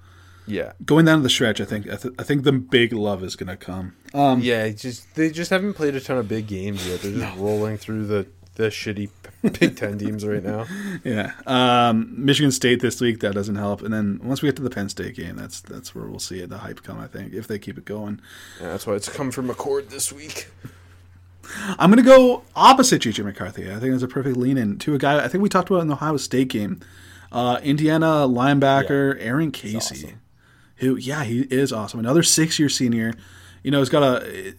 Speaker 3: Yeah.
Speaker 4: going down the stretch, I think I, th- I think the big love is gonna come. Um,
Speaker 3: Yeah, just they just haven't played a ton of big games yet. They're just rolling through the the shitty [laughs] Big Ten teams right now. [laughs]
Speaker 4: yeah. Um, Michigan State this week that doesn't help, and then once we get to the Penn State game, that's that's where we'll see it, the hype come. I think if they keep it going.
Speaker 3: Yeah, that's why it's come from McCord this week. [laughs]
Speaker 4: I'm gonna go opposite JJ McCarthy. I think it's a perfect lean in to a guy I think we talked about in the Ohio State game. Uh, Indiana linebacker Aaron Casey, who yeah he is awesome. Another six year senior. You know he's got a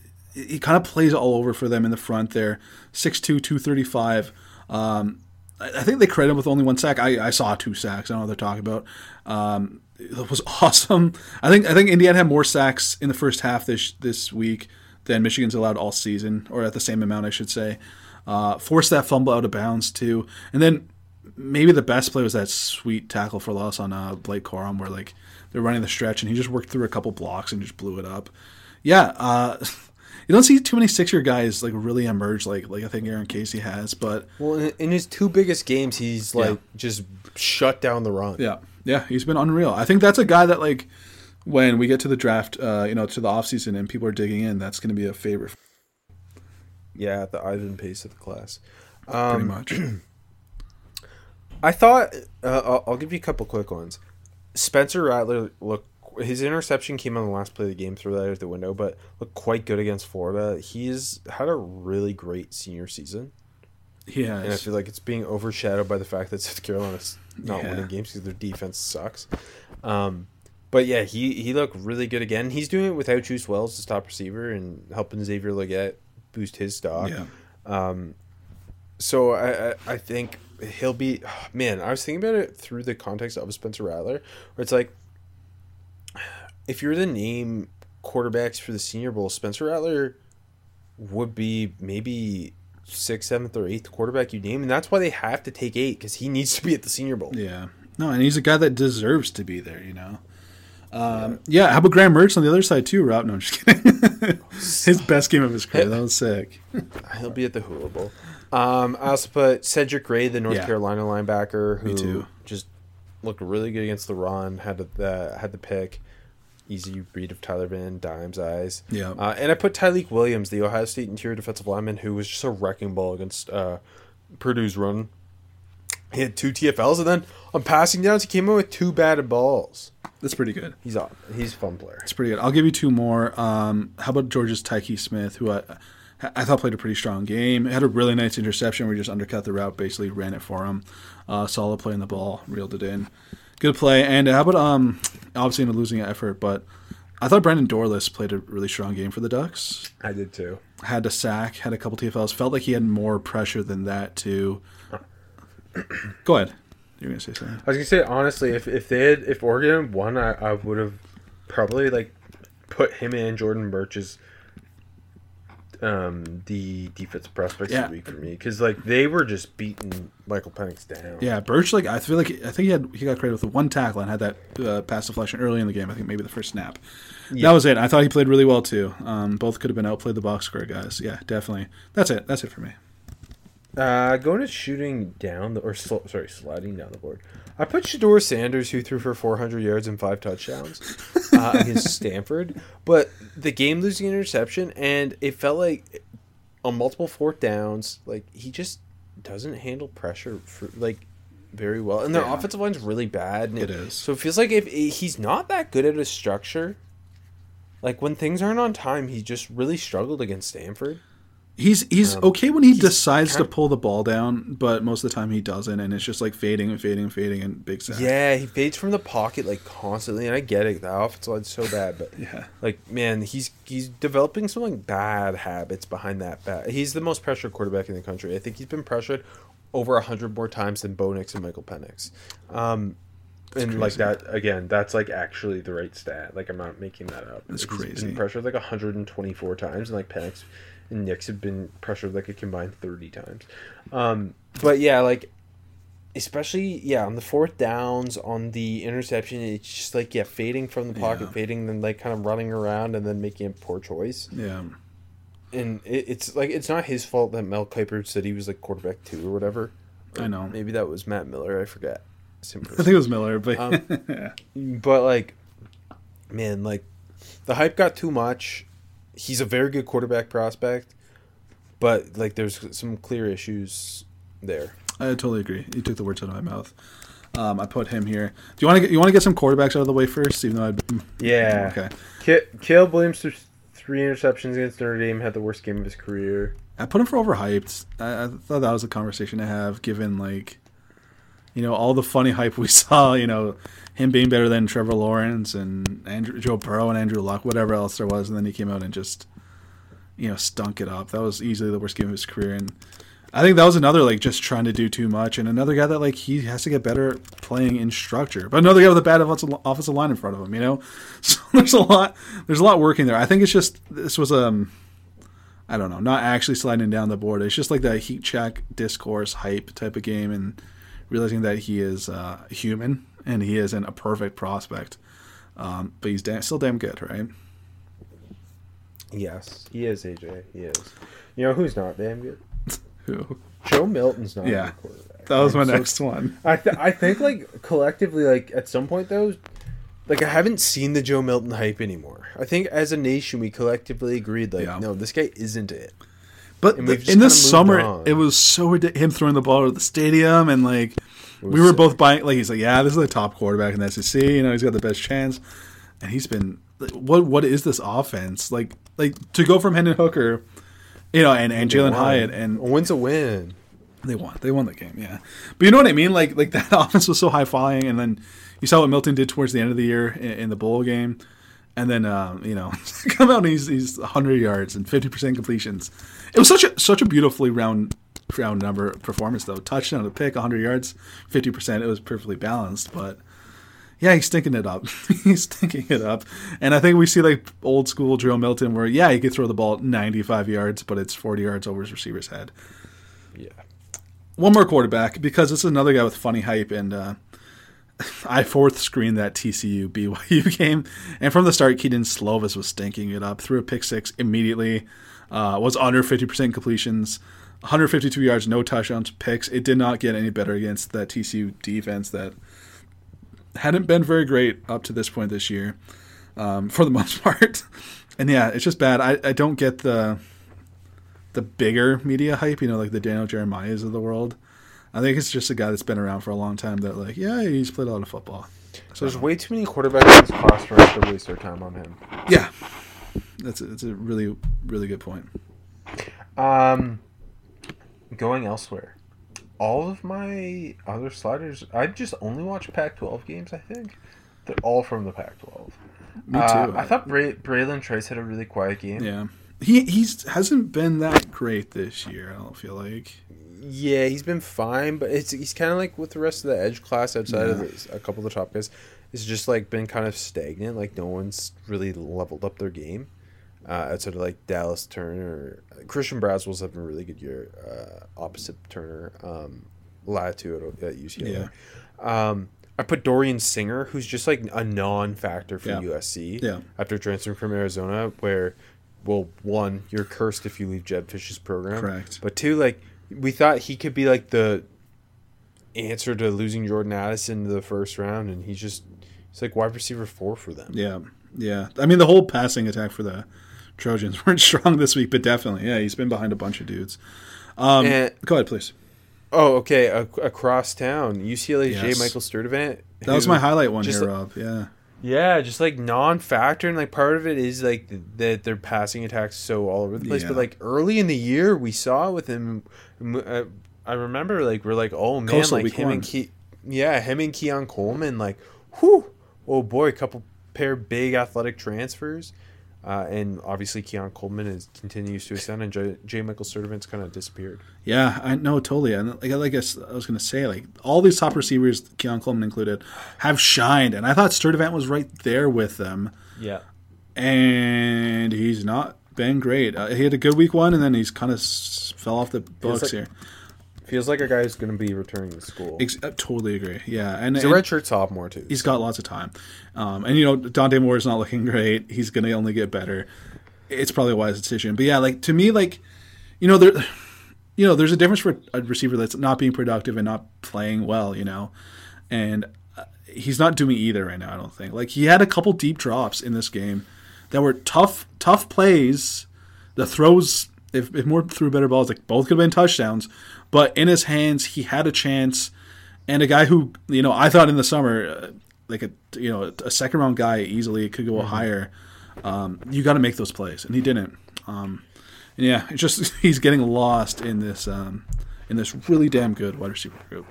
Speaker 4: he kind of plays all over for them in the front there. 6'2", 235. Um, I I think they credit him with only one sack. I, I saw two sacks. I don't know what they're talking about. Um, it was [laughs] awesome. I think I think Indiana had more sacks in the first half this this week than Michigan's allowed all season, or at the same amount, I should say. Uh, forced that fumble out of bounds too, and then maybe the best play was that sweet tackle for loss on uh, Blake Corum, where like they're running the stretch and he just worked through a couple blocks and just blew it up. Yeah, uh, [laughs] you don't see too many six year guys like really emerge like like I think Aaron Casey has, but
Speaker 3: Well, in, his two biggest games, he's like
Speaker 4: Yeah.
Speaker 3: just shut down the run.
Speaker 4: Yeah, yeah, he's been unreal. I think that's a guy that like when we get to the draft, uh, you know, to the offseason and people are digging in, that's going to be a favorite
Speaker 3: Yeah, the Ivan Pace of the class.
Speaker 4: pretty
Speaker 3: Um,
Speaker 4: much. [clears throat]
Speaker 3: I thought uh, I'll, I'll give you a couple quick ones. Spencer Rattler look his interception came on the last play of the game, threw that out the window, but looked quite good against Florida. He's had a really great senior season,
Speaker 4: Yeah,
Speaker 3: and I feel like it's being overshadowed by the fact that South Carolina's not
Speaker 4: Yeah.
Speaker 3: winning games because their defense sucks. Um, but yeah, he he looked really good again. He's doing it without Juice Wells, the top receiver, and helping Xavier Legette boost his stock.
Speaker 4: yeah,
Speaker 3: Um, so I, I I think he'll be man. I was thinking about it through the context of Spencer Rattler, where it's like if you're to name quarterbacks for the Senior Bowl, Spencer Rattler would be maybe sixth, seventh, or eighth quarterback you name, and that's why they have to take eight because he needs to be at the Senior Bowl.
Speaker 4: yeah. No, and he's a guy that deserves to be there. You know. Um, yeah. How about Graham Mertz on the other side too? Rob? No, I'm just kidding. [laughs] his best game of his career. That was sick. [laughs]
Speaker 3: He'll be at the Hula Bowl. Um, I also put Cedric Gray, the North
Speaker 4: Yeah.
Speaker 3: Carolina linebacker, who
Speaker 4: too.
Speaker 3: just looked really good against the run. Had the had the pick, easy read of Tyler Van Dyke's eyes.
Speaker 4: Yeah.
Speaker 3: uh, and I put Tyleik Williams, the Ohio State interior defensive lineman, who was just a wrecking ball against uh, Purdue's run. He had two TFLs, and then on passing downs, he came in with two batted balls.
Speaker 4: That's pretty good.
Speaker 3: He's on. He's a fun player.
Speaker 4: It's pretty good. I'll give you two more. Um, how about Georgia's Tykee Smith, who I, I thought played a pretty strong game. Had a really nice interception where he just undercut the route, basically ran it for him. Uh, solid play in the ball, reeled it in. Good play. And how about um, obviously in a losing effort, but I thought Brandon Dorlus played a really strong game for the Ducks.
Speaker 3: I did too.
Speaker 4: Had a sack, had a couple TFLs. Felt like he had more pressure than that too. [coughs] Go ahead. You're gonna say something.
Speaker 3: I was gonna say honestly, if if they had if Oregon won, I, I would have probably like put him in Jordan Burch as um the defensive prospects
Speaker 4: Yeah.
Speaker 3: of the week for me because like they were just beating Michael Penix down.
Speaker 4: Yeah, Burch. Like I feel like I think he had he got credit with the one tackle and had that uh, pass deflection early in the game. I think maybe the first snap. That was it. I thought he played really well too. Um, both could have been outplayed the box score guys. Yeah, definitely. That's it. That's it for me.
Speaker 3: Uh, going to shooting down the or sl- sorry sliding down the board. I put Shedeur Sanders who threw for 400 yards and five touchdowns uh, [laughs] against Stanford, but the game losing interception and it felt like on multiple fourth downs, like he just doesn't handle pressure for like very well, and their
Speaker 4: Yeah.
Speaker 3: offensive line's really bad. And
Speaker 4: It is.
Speaker 3: so it feels like if he's not that good at a structure. Like when things aren't on time, he just really struggled against Stanford.
Speaker 4: He's he's okay when he decides to pull the ball down, but most of the time he doesn't, and it's just like fading and fading and fading and big sack.
Speaker 3: Yeah, he fades from the pocket like constantly, and I get it. The offensive line's so bad, but [laughs]
Speaker 4: Yeah.
Speaker 3: like man, he's he's developing some like bad habits behind that. Bad. He's the most pressured quarterback in the country. I think he's been pressured over a hundred more times than Bo Nix and Michael Penix. Um, and like that again, that's like actually the right stat. Like I'm not making that up.
Speaker 4: That's
Speaker 3: He's
Speaker 4: crazy.
Speaker 3: Been pressured like 124 times, and like Penix and Nix have been pressured like a combined 30 times. Um, but yeah, like especially yeah on the fourth downs on the interception it's just like yeah fading from the pocket
Speaker 4: Yeah.
Speaker 3: fading then like kind of running around and then making a poor choice
Speaker 4: Yeah.
Speaker 3: and it, it's like it's not his fault that Mel Kiper said he was like quarterback two or whatever
Speaker 4: I know.
Speaker 3: maybe that was Matt Miller I forget.
Speaker 4: I think it was Miller, but
Speaker 3: Um, [laughs] but like man like the hype got too much he's a very good quarterback prospect but like there's some clear issues there
Speaker 4: I totally agree. You took the words out of my mouth. Um, I put him here. Do you want to get you want to get some quarterbacks out of the way first, even though I'd
Speaker 3: yeah
Speaker 4: okay.
Speaker 3: Ki- Caleb Williams threw three interceptions against Notre Dame had the worst game of his career
Speaker 4: I put him for overhyped. I, I thought that was a conversation to have, given like, you know, all the funny hype we [laughs] saw. You know, him being better than Trevor Lawrence and Andrew Joe Burrow and Andrew Luck, whatever else there was, and then he came out and just, you know, stunk it up. That was easily the worst game of his career, and I think that was another like just trying to do too much, and another guy that like he has to get better playing in structure, but another guy with a bad offensive line in front of him. You know, [laughs] so there's a lot, there's a lot working there. I think it's just this was um. I don't know, not actually sliding down the board. It's just like that heat check, discourse, hype type of game, and realizing that he is uh, human and he isn't a perfect prospect. Um, but he's still damn good, right?
Speaker 3: yes he is AJ he is you know who's not damn good [laughs]
Speaker 4: Who?
Speaker 3: Joe Milton's not
Speaker 4: Yeah.
Speaker 3: quarterback
Speaker 4: That was my
Speaker 3: so
Speaker 4: next one.
Speaker 3: I th- I think like collectively like at some point though like I haven't seen the Joe Milton hype anymore. I think as a nation we collectively agreed like
Speaker 4: Yeah.
Speaker 3: no this guy isn't it.
Speaker 4: But in the summer,
Speaker 3: on.
Speaker 4: it was so ridiculous. Him throwing the ball at the stadium, and like we were
Speaker 3: sick.
Speaker 4: both buying. Like he's like, yeah, this is the top quarterback in the SEC. You know, he's got the best chance, and he's been. like, What what is this offense like? Like to go from Hendon Hooker, you know, and, and Jalin Hyatt, and
Speaker 3: a win's a win.
Speaker 4: They won. They won the game. Yeah, but you know what I mean. Like like [laughs] that offense was so high flying, and then you saw what Milton did towards the end of the year in, in the bowl game, and then um, you know [laughs] come out and he's he's 100 yards and 50 percent completions. It was such a such a beautifully round round number performance though. Touchdown to pick 100 yards, 50 percent. It was perfectly balanced, but. Yeah, he's stinking it up. [laughs] he's stinking it up. And I think we see like old school Joe Milton where, yeah, he could throw the ball 95 yards, but it's 40 yards over his receiver's head
Speaker 3: Yeah.
Speaker 4: one more quarterback because this is another guy with funny hype and uh, I fourth screened that TCU BYU [laughs] game and from the start Kedon Slovis was stinking it up threw a pick six immediately uh, was under 50% completions 152 yards no touchdowns picks. It did not get any better against that TCU defense that hadn't been very great up to this point this year um, for the [laughs] most part. And yeah it's just bad. I, I don't get the the bigger media hype, you know, like the Daniel Jeremiah's of the world. I think it's just a guy that's been around for a long time that, like, yeah, he's played a lot of football.
Speaker 3: So there's way too many quarterbacks in this class for us to waste our time on him.
Speaker 4: Yeah, that's a, that's a really really good point.
Speaker 3: Um, going elsewhere. All of my other sliders, I just only watch Pac-12 games. I think they're all from the Pac-12.
Speaker 4: Me too.
Speaker 3: Uh, I thought Bray- Bralen Trice had a really quiet game.
Speaker 4: yeah, he he's hasn't been that great this year. I don't feel like.
Speaker 3: Yeah, he's been fine, but it's he's kind of like with the rest of the edge class outside of
Speaker 4: Yeah.
Speaker 3: this, a couple of the top guys. It's just like been kind of stagnant. Like no one's really leveled up their game uh, outside of like Dallas Turner. Christian Braswell's having a really good year. Uh, opposite Turner, um, Latu at, at UCLA. Um, I put Dorian Singer, who's just like a non-factor for
Speaker 4: Yeah.
Speaker 3: USC.
Speaker 4: Yeah.
Speaker 3: After transferring from Arizona, where, well, one, you're cursed if you leave Jedd Fisch's program.
Speaker 4: Correct.
Speaker 3: But two, like we thought he could be like the answer to losing Jordan Addison in the first round, and he's just he's like wide receiver four for them.
Speaker 4: Yeah, yeah. I mean, the whole passing attack for the Trojans [laughs] weren't strong this week, but definitely, yeah, he's been behind a bunch of dudes. Um,
Speaker 3: And-
Speaker 4: go ahead, please.
Speaker 3: Oh, okay. A- across town, UCLA's J. Michael Sturdivant.
Speaker 4: That was my highlight one here, Rob. Yeah,
Speaker 3: Yeah, just like non-factor, and like part of it is like th- that their passing attacks so all over the place.
Speaker 4: Yeah.
Speaker 3: But like early in the year, we saw with him. Uh, I remember like we're like, oh man,
Speaker 4: Coastal
Speaker 3: like him
Speaker 4: one.
Speaker 3: and Ke- yeah, him and Keon Coleman, like, whew, oh boy, a couple pair big athletic transfers. Uh, and obviously, Keon Coleman is continues to ascend, and J. J. Michael Sturdivant's kind of disappeared.
Speaker 4: yeah, I know totally. And like, like I, I was going to say, like all these top receivers, Keon Coleman included, have shined, and I thought Sturdivant was right there with them.
Speaker 3: Yeah,
Speaker 4: and he's not been great. Uh, he had a good week one, and then he's kind of s- fell off the books
Speaker 3: like-
Speaker 4: here.
Speaker 3: Feels like a guy who's going to be returning to school.
Speaker 4: Ex- I totally agree. Yeah, and,
Speaker 3: He's a
Speaker 4: and
Speaker 3: redshirt sophomore too.
Speaker 4: he's got lots of time. Um, and you know, Dante Moore is not looking [laughs] great. He's going to only get better. It's probably a wise decision. But yeah, like to me, like you know, there, you know, there's a difference for a receiver that's not being productive and not playing well. You know, and uh, he's not doing either right now. I don't think. Like he had a couple deep drops in this game that were tough, tough plays. The throws, if, if Moore threw better balls, like both could have been touchdowns. But in his hands, he had a chance. And a guy who, you know, I thought in the summer, uh, like a you know a second round guy easily could go higher. Um, you got to make those plays, and he didn't. Um, and yeah, it's just [laughs] he's getting lost in this um, in this really damn good wide receiver group.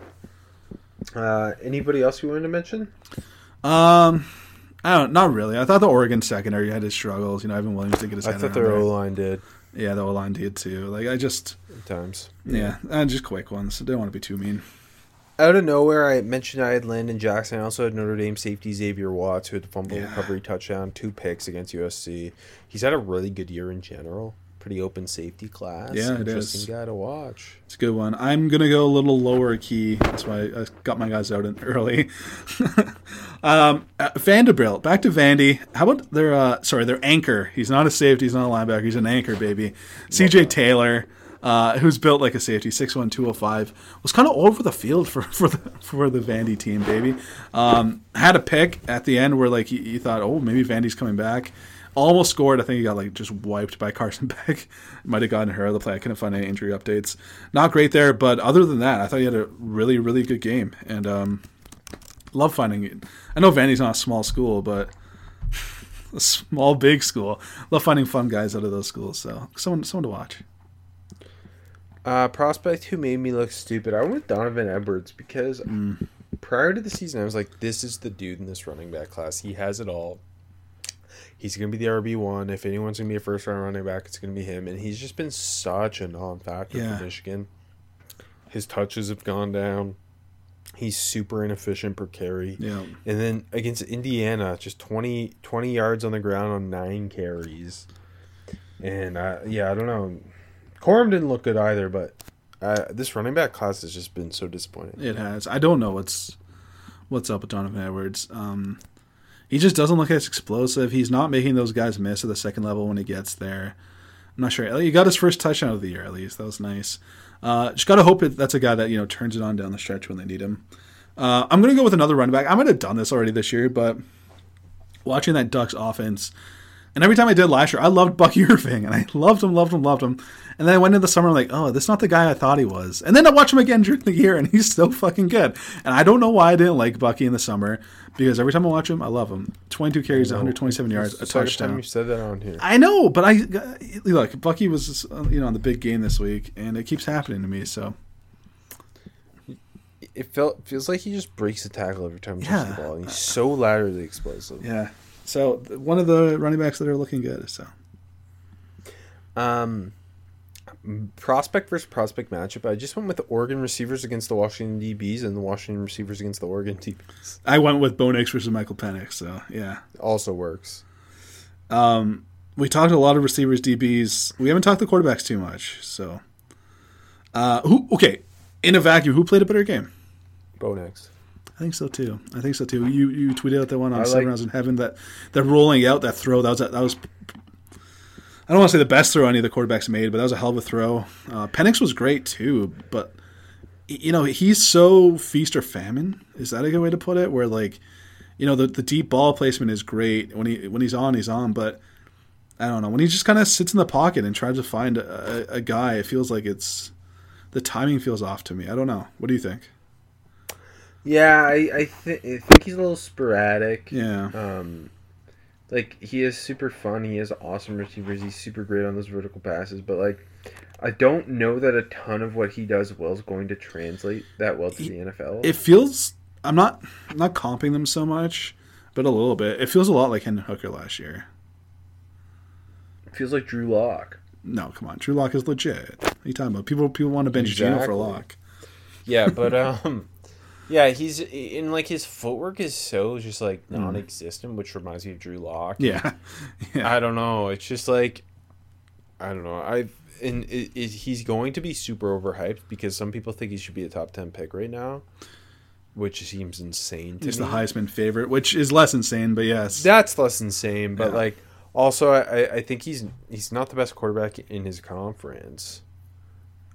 Speaker 3: Uh, anybody else you wanted to mention?
Speaker 4: Um, I don't, not really. I thought the Oregon secondary had his struggles. You know, Evan Williams did get his
Speaker 3: I thought
Speaker 4: around
Speaker 3: their. O line did
Speaker 4: Yeah, the O line did too. Like I just,
Speaker 3: at times.
Speaker 4: yeah, uh, just quick ones. I didn't want to be too mean.
Speaker 3: Out of nowhere, I mentioned I had Landon Jackson. I also had Notre Dame safety Xavier Watts, who had the fumble
Speaker 4: Yeah.
Speaker 3: recovery touchdown, two picks against USC. He's had a really good year in general. Pretty open safety class.
Speaker 4: Yeah, it
Speaker 3: Interesting guy to watch.
Speaker 4: It's a good one. I'm gonna go a little lower key. That's why I got my guys out in early. [laughs] um, uh, Vanderbilt. Back to Vandy. How about their uh, sorry their anchor? He's not a safety. He's not a linebacker. He's an anchor, baby. C.J. Taylor. Uh, who's built like a safety, 6'1", 205, was kind of over the field for, [laughs] for the for the Vandy team, baby. Um, had a pick at the end where like you thought, oh, maybe Vandy's coming back. Almost scored. I think he got like just wiped by [laughs] Carson Beck. Might have gotten her out of the play. I couldn't find any injury updates. Not great there, but other than that, I thought he had a really, really good game. And um, love finding it. I know Vandy's not a small school, but [laughs] a small, big school. Love finding fun guys out of those schools. So someone, someone to watch.
Speaker 3: Uh, prospect who made me look stupid. I went with Donovan Edwards because
Speaker 4: Mm.
Speaker 3: prior to the season, I was like, "This is the dude in this running back class. He has it all. He's gonna be the RB one. If anyone's gonna be a first round running back, it's gonna be him." And he's just been such a non-factor
Speaker 4: Yeah.
Speaker 3: for Michigan. His touches have gone down. He's super inefficient per carry.
Speaker 4: Yeah.
Speaker 3: And then against Indiana, just 20, 20 yards on the ground on nine carries. And uh, yeah, I don't know. Corum didn't look good either, but uh, this running back class has just been so disappointing.
Speaker 4: It has. I don't know what's what's up with Donovan Edwards. Um, he just doesn't look as explosive. He's not making those guys miss at the second level when he gets there. I'm not sure. He got his first touchdown of the year at least. That was nice. Uh, just gotta hope that that's a guy that you know turns it on down the stretch when they need him. Uh, I'm gonna go with another running back. I might have done this already this year, but watching that Ducks offense, and every time I did last year, I loved Bucky [laughs] Irving, and I loved him, loved him, loved him. And then I went into the summer like, oh, this is not the guy I thought he was. And then I watched him again [laughs] during the year, and he's so fucking good. And I don't know why I didn't like Bucky in the summer because every time I watch him, I love him. 22 carries, 127 yards, a touchdown.
Speaker 3: you said that on here.
Speaker 4: I know, but I look. Bucky was uh, you know on the big game this week, and it keeps happening to me. So
Speaker 3: It felt feels like he just breaks the tackle every time he
Speaker 4: Yeah.
Speaker 3: touches the ball. and He's so laterally explosive.
Speaker 4: yeah. So one of the running backs that are looking good. So
Speaker 3: Um, prospect versus prospect matchup. I just went with the Oregon receivers against the Washington DBs and the Washington receivers against the Oregon DBs.
Speaker 4: I went with Bo Nix versus Michael Penix. So yeah.
Speaker 3: Also works.
Speaker 4: Um, we talked a lot of receivers, DBs. We haven't talked the quarterbacks too much. So, uh, who? Okay, in a vacuum, who played a better game?
Speaker 3: Bo Nix.
Speaker 4: I think so too. I think so too. You you tweeted out that one on
Speaker 3: I
Speaker 4: Seven
Speaker 3: like-
Speaker 4: Rounds in Heaven that that rolling out that throw that was that was. I don't want to say the best throw any of the quarterbacks made, but that was a hell of a throw. Uh, Penix was great too, but you know he's so feast or famine. Is that a good way to put it? Where like, you know, the the deep ball placement is great when he when he's on, he's on, but I don't know when he just kind of sits in the pocket and tries to find a, a, a guy. It feels like it's the timing feels off to me. I don't know. What do you think?
Speaker 3: Yeah, I I, th- I think he's a little sporadic.
Speaker 4: Yeah.
Speaker 3: Um, like he is super fun. He has awesome receivers. He's super great on those vertical passes. But like, I don't know that a ton of what he does well is going to translate that well to the NFL.
Speaker 4: it feels I'm not I'm not comping them so much, but a little bit. It feels a lot like Hendon Hooker last year.
Speaker 3: feels like Drew Lock.
Speaker 4: No, come on, Drew Lock is legit. What are you talking about? People people want to bench Gino for
Speaker 3: Exactly.
Speaker 4: Lock.
Speaker 3: Yeah, but [laughs] um, yeah, he's in like his footwork is so just like non-existent, which reminds me of Drew Lock.
Speaker 4: Yeah, [laughs] yeah,
Speaker 3: I don't know. It's just like I don't know. I and i i he's going to be super overhyped because some people think he should be a top ten pick right now, which seems insane to
Speaker 4: He's
Speaker 3: me.
Speaker 4: the Heisman favorite, which is less insane, but yes.
Speaker 3: That's less insane, but
Speaker 4: Yeah.
Speaker 3: like also I, I- think he's he's not the best quarterback in his conference.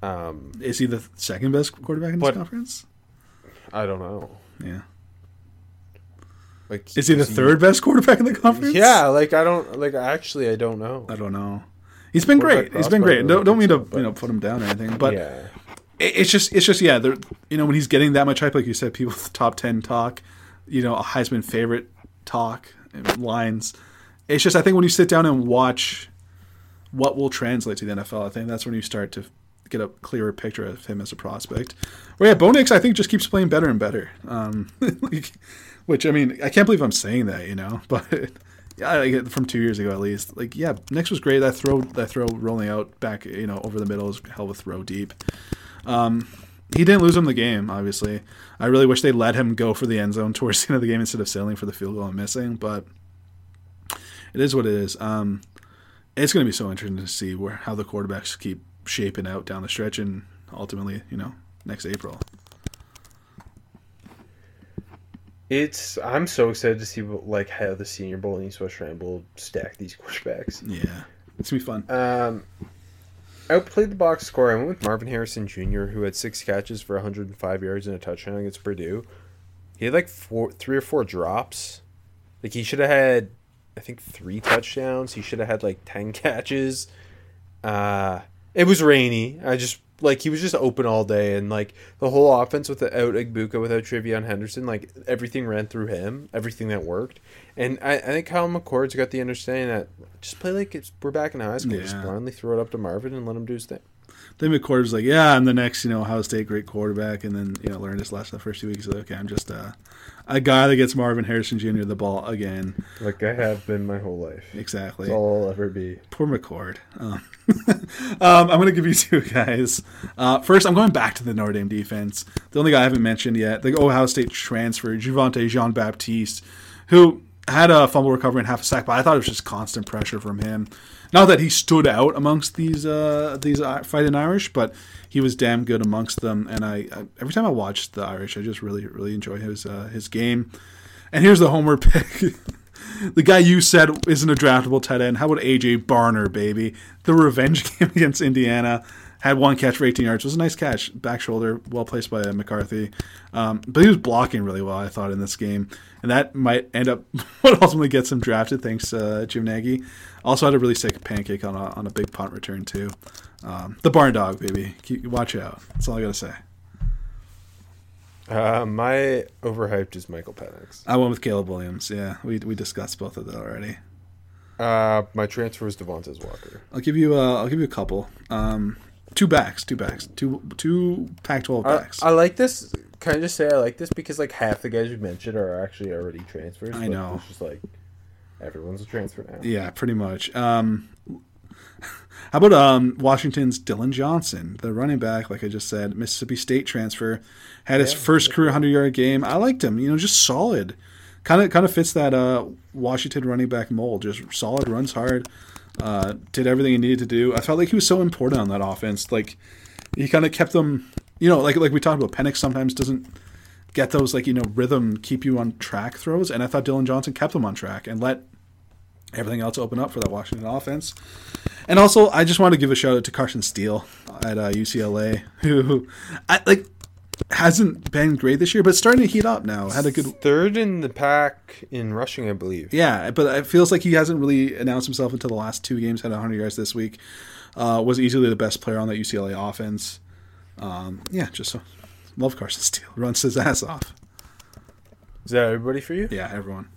Speaker 3: Um,
Speaker 4: is he the second best quarterback in this conference?
Speaker 3: I don't know.
Speaker 4: Yeah.
Speaker 3: Like
Speaker 4: Is he the third best quarterback in the conference?
Speaker 3: Yeah, like I don't like actually I don't know.
Speaker 4: I don't know. He's been great. He's been great. Don't,
Speaker 3: don't
Speaker 4: don't mean to
Speaker 3: think so,
Speaker 4: you know put him down or anything, but
Speaker 3: yeah.
Speaker 4: it- it's just it's just yeah. You know when he's getting that much hype, like you said, people with [laughs] top ten talk, you know, a Heisman favorite talk lines. It's just I think when you sit down and watch what will translate to the NFL, I think that's when you start to get a clearer picture of him as a prospect. Where yeah, Bo Nix, I think just keeps playing better and better. Um, [laughs] like, which I mean, I can't believe I'm saying that, you know, [laughs] but yeah, get from two years ago at least. Like, yeah, Nix was great. That throw, that throw rolling out back, you know, over the middle is hell of a throw deep. Um, he didn't lose him the game, obviously. I really wish they let him go for the end zone [laughs] towards the end of the game instead of sailing for the field goal and missing, but it is what it is. Um, it's going to be so interesting to see where how the quarterbacks keep shaping out down the stretch and ultimately, you know, next April.
Speaker 3: It's I'm so excited to see what, like how the Senior Bowl and East West Ramble stack these quarterbacks.
Speaker 4: Yeah, it's gonna be fun.
Speaker 3: Um, I outplayed the box score. I went with Marvin Harrison Jr., who had six catches for 105 yards and a touchdown against Purdue. He had like four, three or four drops. Like he should have had, I think, three touchdowns. He should have had like ten [laughs] catches. Uh, it was rainy. I just like he was just open all day, and like the whole offense without Egbuka, without TreVeyon Henderson, like everything ran through him. Everything that worked, and I, I think Kyle McCord's got the understanding that just play like it's we're back in high school. Just blindly throw it up to Marvin and let him do his thing.
Speaker 4: Then McCord was like, "Yeah, I'm the next, you know, Ohio State great quarterback," and then you know learned his lesson the first two weeks. Like, okay, I'm just uh, a guy that gets Marvin Harrison Jr. the ball again.
Speaker 3: Like I have been my whole life.
Speaker 4: Exactly.
Speaker 3: That's all I'll ever be.
Speaker 4: Poor McCord. Um, [laughs] um, I'm going to give you [laughs] two guys. Uh, first, I'm going back to the Notre Dame defense. The only guy I haven't mentioned yet, the Ohio State transfer, Javontae Jean Baptiste, who had a fumble recovery and half a sack, but I thought it was just constant pressure from him. Not that he stood out amongst these uh, these fighting Irish, but he was damn good amongst them. And I, I every time I watch the Irish, I just really really enjoy his uh, his game. And here's the homer [laughs] pick. the guy you said isn't a draftable tight end. How about AJ Barner, baby? The revenge [laughs] game against Indiana had one catch for 18 yards. It was a nice catch, back shoulder, well placed by McCarthy. Um, but he was blocking really well, I thought, in this game, and that might end up [laughs] what ultimately gets him drafted. Thanks, uh, Jim Nagy. Also had a really sick pancake on a on a big punt return too. Um, the barn dog, baby. Keep, watch out. That's all I gotta say.
Speaker 3: Uh, my overhyped is Michael Penix.
Speaker 4: I went with Caleb Williams. Yeah, we we discussed both of that already.
Speaker 3: Uh, my transfer is Devontae Walker.
Speaker 4: I'll give you. Uh, I'll give you a couple. Um, two backs. Two backs. Two two Pac-12 backs.
Speaker 3: I like this. Can I just say I like this because like half the guys you mentioned are actually already transfers.
Speaker 4: I know.
Speaker 3: It's just like everyone's a transfer now.
Speaker 4: Yeah, pretty much. Um, how about um, Washington's Dillon Johnson, the running back? Like I just said, Mississippi State transfer, had his first career hundred yard game. I liked him. You know, just solid. Kind of kind of fits that uh, Washington running back mold. Just solid, runs hard. Uh, did everything he needed to do. I felt like he was so important on that offense. Like he kind of kept them. You know, like like we talked about, Penix sometimes doesn't get those like you know rhythm keep you on track throws, and I thought Dillon Johnson kept them on track and let everything else open up for that Washington offense. And also, I just want to give a shout out to Carson Steele at uh, UCLA, [laughs] who I, like hasn't been great this year, but starting to heat up now. Had a good,
Speaker 3: Third in the pack in rushing, I believe.
Speaker 4: yeah, but it feels like he hasn't really announced himself until the last two games. Had 100 yards this week. Uh, was easily the best player on that UCLA offense. Um, yeah, just so, love Carson Steele. Runs his ass off.
Speaker 3: Is that everybody for you?
Speaker 4: Yeah, everyone.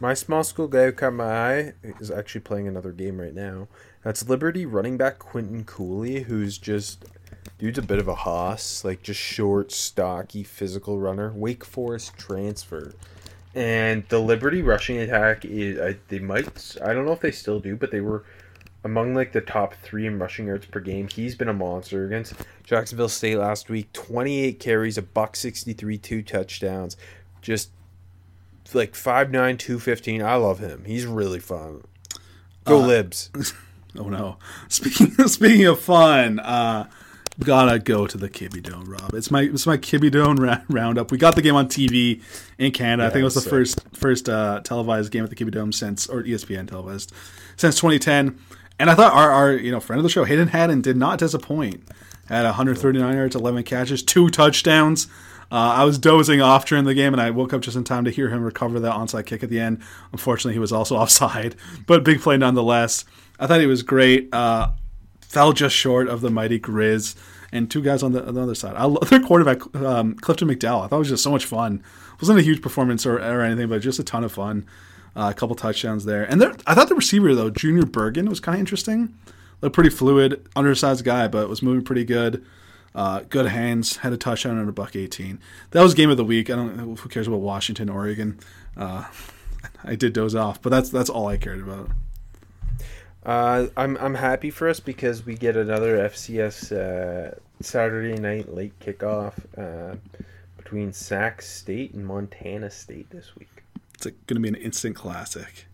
Speaker 3: My small school guy who caught my eye is actually playing another game right now. That's Liberty running back Quinton Cooley, who's just dude's a bit of a hoss, like just short, stocky, physical runner. Wake Forest transfer, and the Liberty rushing attack is I, they might I don't know if they still do, but they were among like the top three in rushing yards per game. He's been a monster against Jacksonville State last week. Twenty eight carries, a buck sixty three, two touchdowns. Just like 5'9", 215. I love him. He's really fun. Go
Speaker 4: Uh,
Speaker 3: Libs. [laughs]
Speaker 4: Oh no! Speaking [laughs] speaking of fun, uh, gotta go to the Kibby Dome, Rob. It's my it's my Kibby Dome ra- roundup. We got the game on TV in Canada. I think it was the
Speaker 3: sick.
Speaker 4: first first uh, televised game at the Kibby Dome since or ESPN televised since 2010. And I thought our, our you know friend of the show, Hayden Hatten, did not disappoint. Had 139 yards, 11 catches, two touchdowns. Uh, I was dozing off during the game, and I woke up just in time to hear him recover that onside kick at the end. Unfortunately, he was also [laughs] offside, but big play nonetheless. I thought he was great. Uh, fell just short of the mighty Grizz, and two guys on the, on the other side. I love their quarterback, um, Clifton McDowell. I thought it was just so much fun. It wasn't a huge performance or, or anything, but just a ton of fun. Uh, a couple touchdowns there, and there, I thought the receiver though, Junior Bergen, was kind of interesting. Looked pretty fluid, undersized guy, but was moving pretty good. Uh, good hands, had a touchdown and a buck 18. That was game of the week. I don't who cares about Washington, Oregon. Uh, [laughs] I did doze off, but that's that's all I cared about.
Speaker 3: Uh, I'm I'm happy for us because we get another FCS uh, Saturday night late kickoff uh, between Sac State and Montana State this week.
Speaker 4: It's going to be an instant classic.